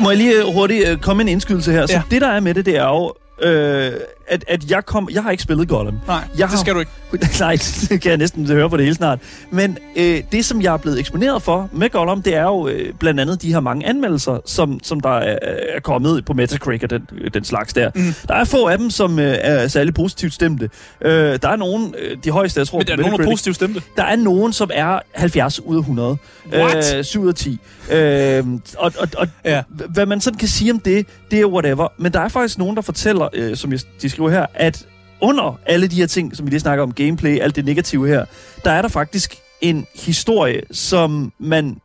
S2: Må jeg lige øh, hurtigt øh, komme en indskydelse her? Så
S1: Ja.
S2: det, der er med det, det er jo, øh, at, at jeg kom... Jeg har ikke spillet Gollum.
S1: Nej,
S2: Jeg
S1: det
S2: har-
S1: skal du ikke.
S2: Nej, det kan jeg næsten høre på det hele snart. Men øh, det, som jeg er blevet eksponeret for med Gollum, det er jo øh, blandt andet de her mange anmeldelser, som, som der er, er kommet på Metacritic og den, den slags der.
S1: Mm.
S2: Der er få af dem, som øh, er særlig positivt stemte. Øh, der er nogen, øh, de højeste, jeg tror,
S1: Men der er nogen, der er positivt stemte.
S2: der er nogen, som er 70 ud af 100.
S1: What?
S2: Øh, 7 ud af 10. Øh, og og, og
S1: Ja.
S2: hvad man sådan kan sige om det, det er whatever. Men der er faktisk nogen, der fortæller, øh, som jeg, de skriver her, at under alle de her ting, som vi lige snakker om, gameplay, alt det negative her, der er der faktisk en historie, som man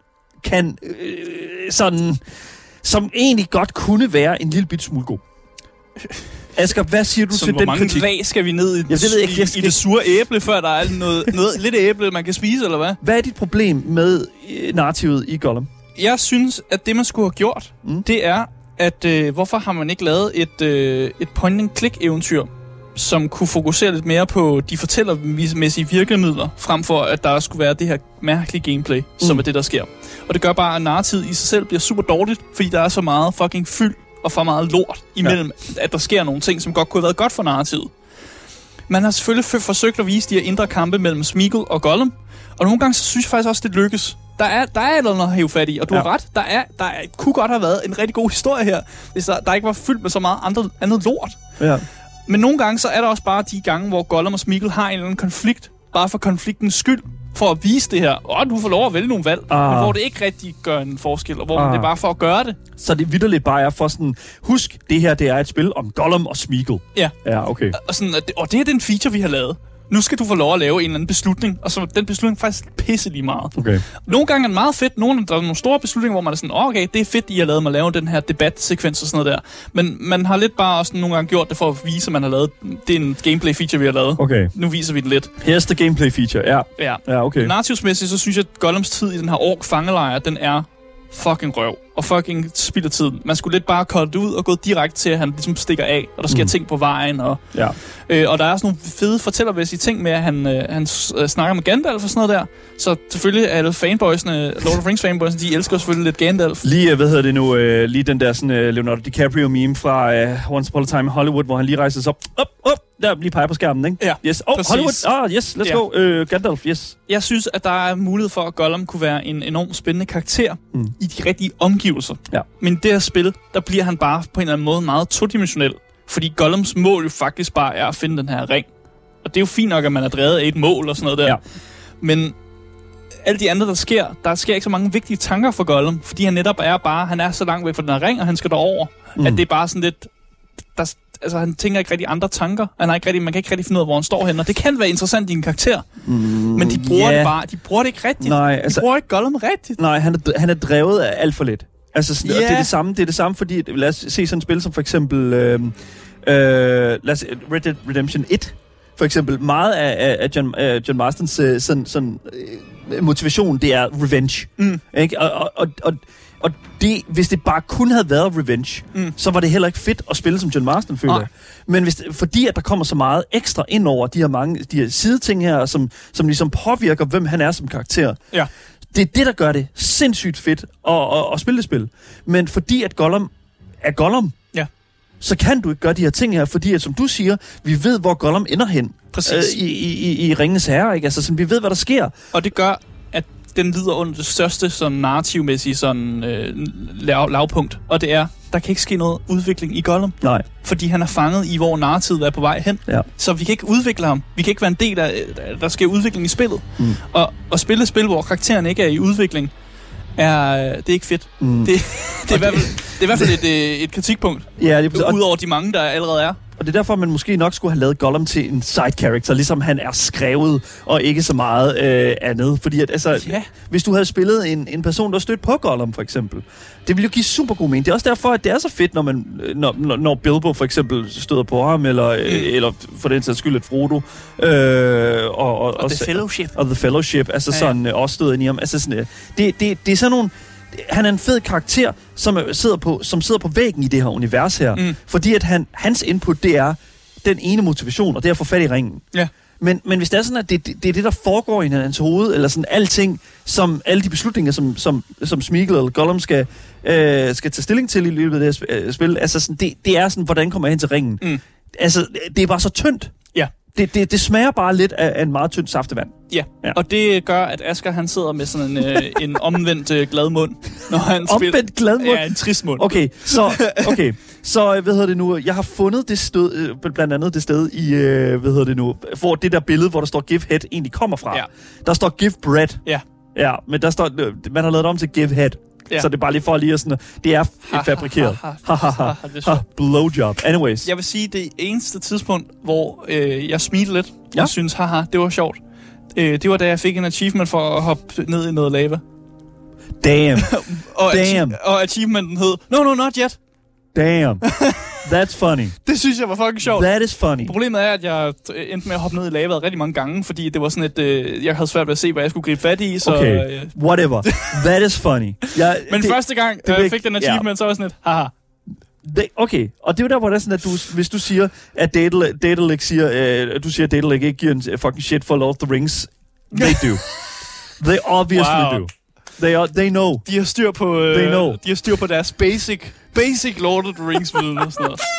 S2: kan øh, sådan, som egentlig godt kunne være en lille bit smule god. Asger, hvad siger du til den
S1: mange
S2: kritik?
S1: lag skal vi ned i,
S2: det ved jeg
S1: i,
S2: Jeg
S1: i
S2: skal-
S1: det sure æble, før der er noget, noget lidt æble, man kan spise, eller hvad?
S2: Hvad er dit problem med øh, narrativet i Gollum?
S1: Jeg synes, at det, man skulle have gjort,
S2: mm.
S1: det er, at øh, hvorfor har man ikke lavet et, øh, et point-and-click-eventyr, som kunne fokusere lidt mere på de fortællermæssige virkemidler, frem for at der skulle være det her mærkelige gameplay, mm. som er det, der sker. Og det gør bare, at narrativet i sig selv bliver super dårligt, fordi der er så meget fucking fyld og for meget lort imellem, ja. at der sker nogle ting, som godt kunne have været godt for narrativet. Man har selvfølgelig forsøgt at vise de her indre kampe mellem Smeagol og Gollum, og nogle gange så synes jeg faktisk også, det lykkes. Der er, der er noget at hæve fat i, og du
S2: Ja.
S1: har ret. Der, er, der er, kunne godt have været en rigtig god historie her, hvis der, der ikke var fyldt med så meget andre, andet lort.
S2: Ja.
S1: Men nogle gange så er der også bare de gange, hvor Gollum og Smeagol har en eller anden konflikt, bare for konfliktens skyld, for at vise det her. Åh, du får lov at vælge nogle valg,
S2: Ah.
S1: men hvor det ikke rigtig gør en forskel, og hvor
S2: Ah.
S1: det er bare for at gøre det.
S2: Så det vidderligt bare er for sådan, husk, det her det er et spil om Gollum og Smeagol.
S1: Ja.
S2: Ja, okay.
S1: Og, sådan, at det, og det er den feature, vi har lavet. Nu skal du få lov at lave en eller anden beslutning, og så den beslutning faktisk pisse lige meget.
S2: Okay.
S1: Nogle gange er det meget fedt. Nogle, der er nogle store beslutninger, hvor man er sådan, oh, okay, det er fedt, I har lavet mig lave den her debatsekvens og sådan noget der. Men man har lidt bare også nogle gange gjort det for at vise, at man har lavet, det er en gameplay feature, vi har lavet.
S2: Okay.
S1: Nu viser vi det lidt.
S2: Here's the gameplay feature. Ja,
S1: Ja.
S2: ja okay.
S1: Narrativsmæssigt, så synes jeg, at Gollums tid i den her ork fangelejr, den er fucking røv. Og fucking spilder tiden. Man skulle lidt bare kolde det ud og gå direkte til, at han ligesom stikker af, og der sker
S2: Mm.
S1: ting på vejen. Og,
S2: Ja.
S1: øh, og der er også nogle fede fortællermæssige ting med, at han, øh, han øh, snakker med Gandalf og sådan noget der. Så selvfølgelig er alle fanboysene, Lord of the Rings fanboysene, de elsker selvfølgelig lidt Gandalf.
S2: Lige, øh, hvad hedder det nu, øh, lige den der sådan, øh, Leonardo DiCaprio meme fra øh, Once Upon a Time in Hollywood, hvor han lige rejser sig op, op, op, der lige peger på skærmen, ikke?
S1: Ja,
S2: Yes. Oh,
S1: præcis.
S2: Hollywood. Ah, yes, let's
S1: Ja.
S2: go. Øh, Gandalf, yes.
S1: Jeg synes, at der er mulighed for, at Gollum kunne være en enormt spændende karakter
S2: Mm.
S1: i de rigtige omgivelser.
S2: Ja.
S1: Men i det her spil, der bliver han bare på en eller anden måde meget todimensionel. Fordi Gollums mål jo faktisk bare er at finde den her ring. Og det er jo fint nok, at man er drevet af et mål og sådan noget der.
S2: Ja.
S1: Men alt de andre, der sker, der sker ikke så mange vigtige tanker for Gollum. Fordi han netop er bare, han er så langt væk fra den her ring, og han skal derover.
S2: Mm.
S1: At det er bare sådan lidt... Der, altså, han tænker ikke rigtig andre tanker. Han har ikke rigtig, man kan ikke rigtig finde ud af, hvor han står henne. Og det kan være interessant i en karakter.
S2: Mm,
S1: Men de bruger
S2: ja.
S1: det bare. De bruger det ikke rigtigt.
S2: Nej,
S1: De
S2: altså,
S1: bruger ikke Gollum rigtigt.
S2: nej han, er, han er drevet af alt for lidt. Altså, sådan,
S1: Ja.
S2: det er det samme, det er det samme, fordi lad os se sådan et spil som for eksempel øh, øh, lad os, Red Dead Redemption 1, for eksempel. Meget af, af, John, af John Marstons øh, sådan, sådan, øh, motivation, det er revenge.
S1: Mm.
S2: Ikke? Og, og, og, og, og det, hvis det bare kun havde været revenge, mm. Så var det heller ikke fedt at spille som John Marston, føler jeg. Men hvis, fordi at der kommer så meget ekstra ind over de her mange de her sideting her, som, som ligesom påvirker, hvem han er som karakter,
S1: Ja.
S2: det er det, der gør det sindssygt fedt at, at, at spille det spil. Men fordi at Gollum er Gollum,
S1: Ja.
S2: så kan du ikke gøre de her ting her, fordi at, som du siger, vi ved, hvor Gollum ender hen
S1: Præcis.
S2: øh, i, i, i, i Ringens Herre. Ikke? Altså, sådan, vi ved, hvad der sker.
S1: Og det gør, den lider under det største sådan narrativmæssige sådan, øh, lav, lavpunkt. Og det er, der kan ikke ske noget udvikling i Gollum.
S2: Nej.
S1: Fordi han er fanget i, hvor narrativet er på vej hen.
S2: Ja.
S1: Så vi kan ikke udvikle ham. Vi kan ikke være en del af, der sker udvikling i spillet.
S2: Mm.
S1: Og at spille et spil, hvor karakteren ikke er i udvikling, er, det er ikke fedt.
S2: Mm.
S1: Det, det, er, i hvert fald, det er i hvert fald et, øh, et kritikpunkt.
S2: Ja, det, og,
S1: Udover de mange, der allerede er.
S2: Og det er derfor, man måske nok skulle have lavet Gollum til en side character, ligesom han er skrevet, og ikke så meget øh, andet. Fordi at, altså,
S1: Ja.
S2: hvis du havde spillet en, en person, der stødt på Gollum, for eksempel, det ville jo give super god mening. Det er også derfor, at det er så fedt, når, man, øh, når, når, Bilbo for eksempel støder på ham, eller, mm. eller for den sags skyld et Frodo. Øh, og, og,
S1: Og The Fellowship.
S2: og The Fellowship, altså
S1: Ja,
S2: ja, sådan øh, også stød ind i ham. Altså sådan, øh, det, det, det er sådan nogle... Han er en fed karakter, som øh, sidder på, som sidder på væggen i det her univers her.
S1: Mm.
S2: Fordi at han, hans input, det er den ene motivation, og det er at få fat i ringen.
S1: Ja.
S2: Men, men hvis det er sådan, at det, det, det er det, der foregår i hans hoved, eller sådan alting, som alle de beslutninger, som, som, som Smeagol eller Gollum skal, øh, skal tage stilling til i løbet af det her øh, spil, altså sådan, det, det er sådan, hvordan kommer jeg hen til ringen?
S1: Mm.
S2: Altså, det er bare så tyndt.
S1: Ja.
S2: Det, det, det smager bare lidt af, af en meget tynd saftevand.
S1: Ja.
S2: Ja.
S1: og det gør, at Asger han sidder med sådan en, øh, en omvendt øh, glad mund, når han spiller.
S2: Omvendt glad mund?
S1: Ja, en trist mund.
S2: Okay, så, okay, så øh, hvad hedder det nu? Jeg har fundet det sted, øh, blandt andet det sted i, øh, hvad hedder det nu, hvor det der billede, hvor der står Give Head, egentlig kommer fra.
S1: Ja.
S2: Der står Give Bread.
S1: Ja.
S2: Ja, men der står, øh, man har lavet det om til Give Head.
S1: Ja.
S2: Så det er bare lige for lige at sådan, det er f- fabrikeret.
S1: er.
S2: Blowjob. Anyways.
S1: Jeg vil sige, det eneste tidspunkt, hvor øh, jeg smilte lidt,
S2: Ja.
S1: og synes, haha, det var sjovt. Øh, det var, da jeg fik en achievement for at hoppe ned i noget lava.
S2: Damn.
S1: Og,
S2: Damn.
S1: og achievementen hed, no, no, not yet.
S2: Damn. That's funny.
S1: Det synes jeg var fucking sjovt.
S2: That is funny.
S1: Problemet er, at jeg øh, endte med at hoppe ned i lavaet rigtig mange gange, fordi det var sådan et, øh, jeg havde svært ved at se, hvad jeg skulle gribe fat i, så...
S2: Okay,
S1: Øh,
S2: whatever. That is funny. Jeg,
S1: men
S2: det,
S1: første gang,
S2: det
S1: jeg
S2: ikke-
S1: fik den achievement, så var jeg sådan et, haha.
S2: Okay, og det er jo der, hvor det er sådan, at du, hvis du siger, at Daedal- Daedalic siger, øh, du siger, at Daedalic ikke giver en øh, fucking shit for Lord of the Rings, they do. They obviously
S1: Wow.
S2: do. They, are, they know.
S1: De har styr på, øh,
S2: They know.
S1: de har styr på deres basic, basic Lord of the Rings viden og sådan noget.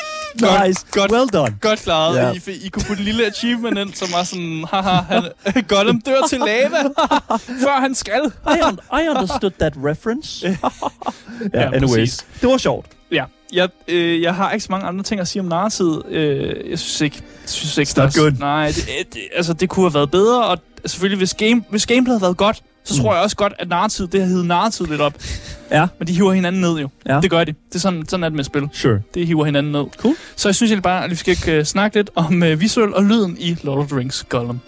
S2: Nice.
S1: godt.
S2: Well done.
S1: Godt klaret. Yeah. I, I kunne putte en lille achievement ind, som var sådan, haha, han, Gollum dør til lava, før han skal.
S2: I, un- I understood that reference. ja, anyways.
S1: præcis.
S2: Det var sjovt.
S1: Ja, jeg, øh, jeg har ikke så mange andre ting at sige om narrativet. Øh, jeg synes ikke, synes ikke
S2: It's not
S1: er-
S2: good.
S1: Nej, det, det, altså det kunne have været bedre, og selvfølgelig hvis, game, hvis gameplay havde været godt, så
S2: Mm.
S1: tror jeg også godt, at narrativet, det har heddet narrativet lidt op.
S2: Ja.
S1: Men de hiver hinanden ned jo.
S2: Ja.
S1: Det gør de. Det er sådan, sådan er det med spil.
S2: Sure.
S1: Det hiver hinanden ned.
S2: Cool.
S1: Så jeg synes egentlig bare, at vi skal uh, snakke lidt om uh, visuel og lyden i Lord of the Rings Gollum.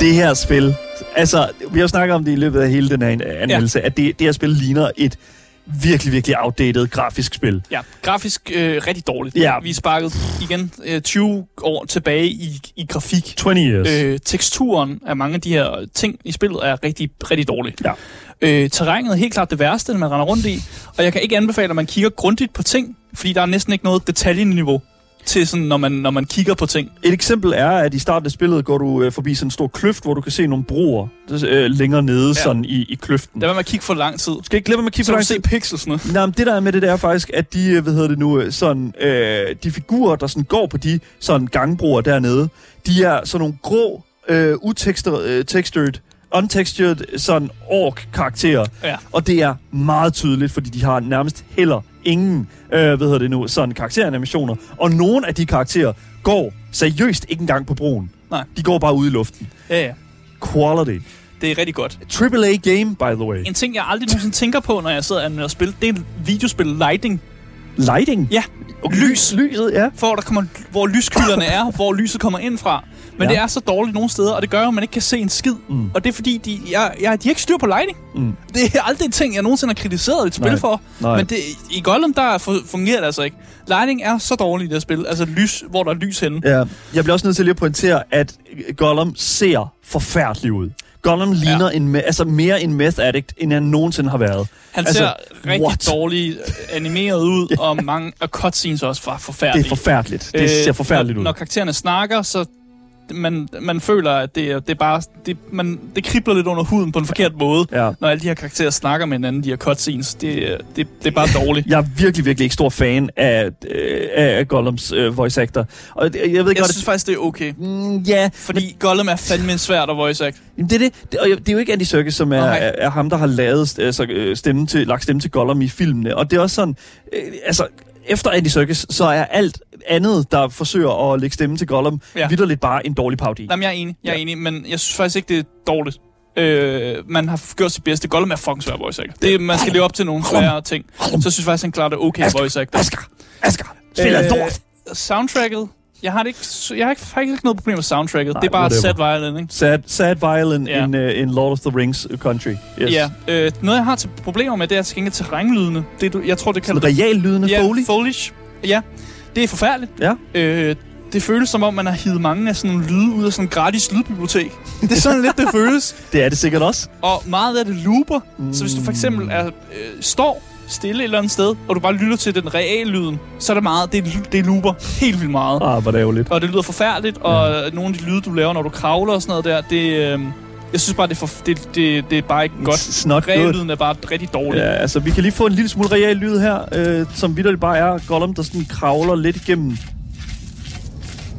S2: Det her spil, altså, vi har snakket om det i løbet af hele den her anmeldelse, ja. at det, det her spil ligner et virkelig, virkelig outdated grafisk spil.
S1: Ja, grafisk øh, rigtig dårligt.
S2: Ja.
S1: Vi er sparket igen øh, 20 år tilbage i, i grafik.
S2: 20 years.
S1: Øh, teksturen af mange af de her ting i spillet er rigtig, rigtig dårlig.
S2: Ja.
S1: Øh, terrænet er helt klart det værste, man render rundt i, og jeg kan ikke anbefale, at man kigger grundigt på ting, fordi der er næsten ikke noget detaljeniveau til sådan, når man, når man kigger på ting.
S2: Et eksempel er, at i starten af spillet går du øh, forbi sådan en stor kløft, hvor du kan se nogle broer øh, længere nede ja. sådan i, i kløften.
S1: Der vil man kigge for lang tid.
S2: Skal ikke glemme at kigge for lang tid.
S1: Så se pixelsene.
S2: Nej, men det der er med det, der er faktisk, at de, øh, hvad hedder det nu, øh, sådan, øh, de figurer, der sådan går på de sådan gangbroer dernede, de er sådan nogle grå, øh, utextured, untextured sådan ork-karakterer. Ja. Og det er meget tydeligt, fordi de har nærmest heller ingen, øh, hvad hedder det nu, sådan karakteranimationer. Og nogle af de karakterer går seriøst ikke engang på broen.
S1: Nej.
S2: De går bare ud i luften.
S1: Ja, ja.
S2: Quality.
S1: Det er rigtig godt.
S2: Triple A game, by the way.
S1: En ting, jeg aldrig nogensinde tænker på, når jeg sidder og spiller, det er videospil lighting.
S2: Lighting?
S1: Ja.
S2: Okay. Lys. Lyset, ja.
S1: For der kommer, hvor lyskylderne er, hvor lyset kommer ind fra. Men ja. det er så dårligt nogle steder, og det gør jo, at man ikke kan se en skid. Mm. Og det er fordi, de, jeg, jeg, de har ikke styr på lighting. Mm. Det er aldrig en ting, jeg nogensinde har kritiseret et spil Nej. for. Nej. Men det, i Gollum, der fungerer det altså ikke. Lighting er så dårligt i det spil. Altså lys, hvor der er lys henne.
S2: Ja. Jeg bliver også nødt til lige at pointere, at Gollum ser forfærdelig ud. Gollum ligner ja. en, altså mere en meth addict, end han nogensinde har været.
S1: Han altså, ser rigtig what? dårligt animeret ud, yeah. og mange af cutscenes også var forfærdelige.
S2: Det er forfærdeligt. Det øh, ser forfærdeligt
S1: når,
S2: ud.
S1: Når karaktererne snakker, så man, man føler, at det, det er bare... Det, man, det kribler lidt under huden på en forkert måde, ja. når alle de her karakterer snakker med hinanden, de her cutscenes. Det, det, det er bare dårligt.
S2: Jeg er virkelig, virkelig ikke stor fan af, øh, af Gollums øh, voice actor. Og jeg, ved
S1: jeg godt, synes faktisk, det er okay.
S2: Mm, ja.
S1: Fordi men, Gollum er fandme svært at voice act.
S2: Det er det. det og det er jo ikke Andy Serkis, som er, okay. er, er ham, der har lavet altså, øh, stemme til, lagt stemme til Gollum i filmene. Og det er også sådan... Øh, altså, efter Andy Serkis, så er alt andet, der forsøger at lægge stemme til Gollum, ja. vidderligt bare en dårlig parodi.
S1: Jamen, jeg er enig, jeg er ja. enig, men jeg synes faktisk ikke, det er dårligt. Øh, man har gjort sit bedste. Gollum er fucking svær voice actor. Det, man skal leve op til nogle svære ting. Så jeg synes faktisk, han klarer det okay Asger, voice actor.
S2: Asger, Asger, spiller øh, lort.
S1: Soundtracket, jeg har, det ikke, jeg har ikke, faktisk ikke noget problem med soundtracket. Nej, det er bare sad violin, ikke?
S2: Sad, sad violin yeah. in, uh, in Lord of the Rings country. Yes.
S1: Ja, øh, noget jeg har til problemer med, det er til gengæld terrænlydene. Det, jeg tror, det kalder
S2: det... reallydende
S1: ja,
S2: foley?
S1: foliage. Ja, det er forfærdeligt.
S2: Ja.
S1: Øh, det føles som om, man har hivet mange af sådan nogle lyde ud af sådan en gratis lydbibliotek. Det er sådan lidt, det føles.
S2: Det er det sikkert også.
S1: Og meget af det looper. Mm. Så hvis du for eksempel er, øh, står stille et eller andet sted, og du bare lytter til den reale lyden, så er det meget, det, det looper helt vildt meget.
S2: Ah, hvor det er lidt.
S1: Og det lyder forfærdeligt, og ja. nogle af de lyde, du laver, når du kravler og sådan noget der, det... Øh, jeg synes bare, det er, for, det, det, det er bare ikke godt. Reallyden er bare rigtig dårlig.
S2: Ja, altså, vi kan lige få en lille smule real lyd her, øh, som vidderligt bare er Gollum, der sådan kravler lidt igennem.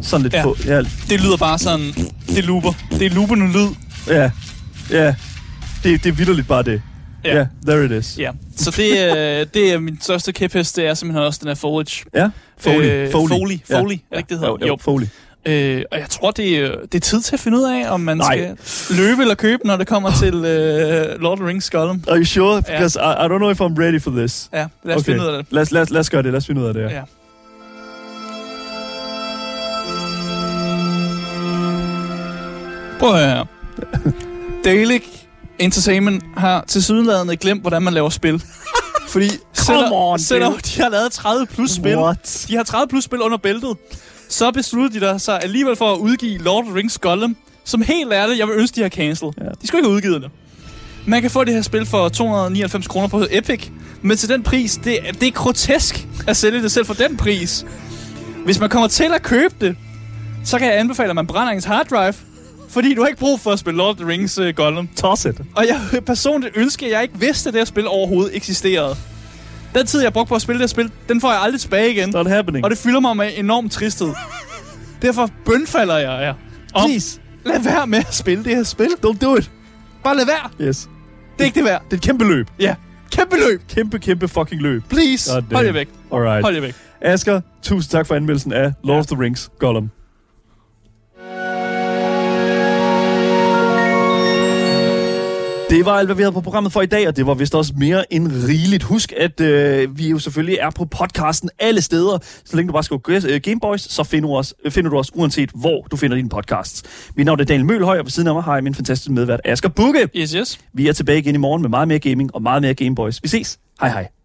S2: Sådan lidt
S1: ja.
S2: få. Ja.
S1: Det lyder bare sådan, det looper. Det er loopende lyd.
S2: Ja, ja. Det, det er vidderligt bare det. Ja, yeah, there it is.
S1: Ja, så det, øh, det er min største kæphest, det er simpelthen også den her foliage.
S2: Ja, Foley.
S1: Øh, Foley. Foley, ja. Foley er det ikke, det hedder? Jo,
S2: jo, jo. Foley.
S1: Øh, og jeg tror, det er, det er tid til at finde ud af, om man Nej. skal løbe eller købe, når det kommer til uh, Lord of the Rings Gollum.
S2: Are you sure? Because ja. I, I don't know if I'm ready for this.
S1: Ja, lad os okay. finde ud af det.
S2: Lad os, lad, os, lad os gøre det. Lad os finde ud af det, ja. ja.
S1: Prøv at høre Dalek Entertainment har til sydenladende glemt, hvordan man laver spil. Fordi selvom, on, selvom de har lavet 30 plus spil, What? de har 30 plus spil under bæltet, så besluttede de sig alligevel for at udgive Lord of the Rings Gollum, som helt ærligt, jeg vil ønske, de har cancel. Ja. De skulle ikke have udgivet det. Man kan få det her spil for 299 kroner på Epic, men til den pris, det, det er grotesk at sælge det selv for den pris. Hvis man kommer til at købe det, så kan jeg anbefale, at man brænder ens hard drive, fordi du har ikke brug for at spille Lord of the Rings uh, Gollum.
S2: Tosset.
S1: Og jeg personligt ønsker, at jeg ikke vidste, at det her spil overhovedet eksisterede. Den tid, jeg brugte på at spille det her spil, den får jeg aldrig tilbage igen.
S2: Not happening.
S1: Og det fylder mig med enorm tristhed. Derfor bønfalder jeg jer.
S2: Om, Please.
S1: Lad være med at spille det her spil.
S2: Don't do it.
S1: Bare lad være.
S2: Yes.
S1: Det er ikke det værd.
S2: Det er et kæmpe løb.
S1: Ja. Kæmpe løb.
S2: Kæmpe, kæmpe fucking løb.
S1: Please. Hold jer væk.
S2: Alright.
S1: Hold jer væk.
S2: Asger, tusind tak for anmeldelsen af Lord ja. of the Rings Gollum. Det var alt, hvad vi havde på programmet for i dag, og det var vist også mere end rigeligt. Husk, at øh, vi jo selvfølgelig er på podcasten alle steder. Så længe du bare skriver uh, Gameboys, så finder du, os, finder du os uanset hvor du finder dine podcasts. Mit navn er Daniel Mølhøj, og ved siden af mig har jeg min fantastiske medvært Asger Bukke.
S1: Yes, yes.
S2: Vi er tilbage igen i morgen med meget mere gaming og meget mere Gameboys. Vi ses. Hej hej.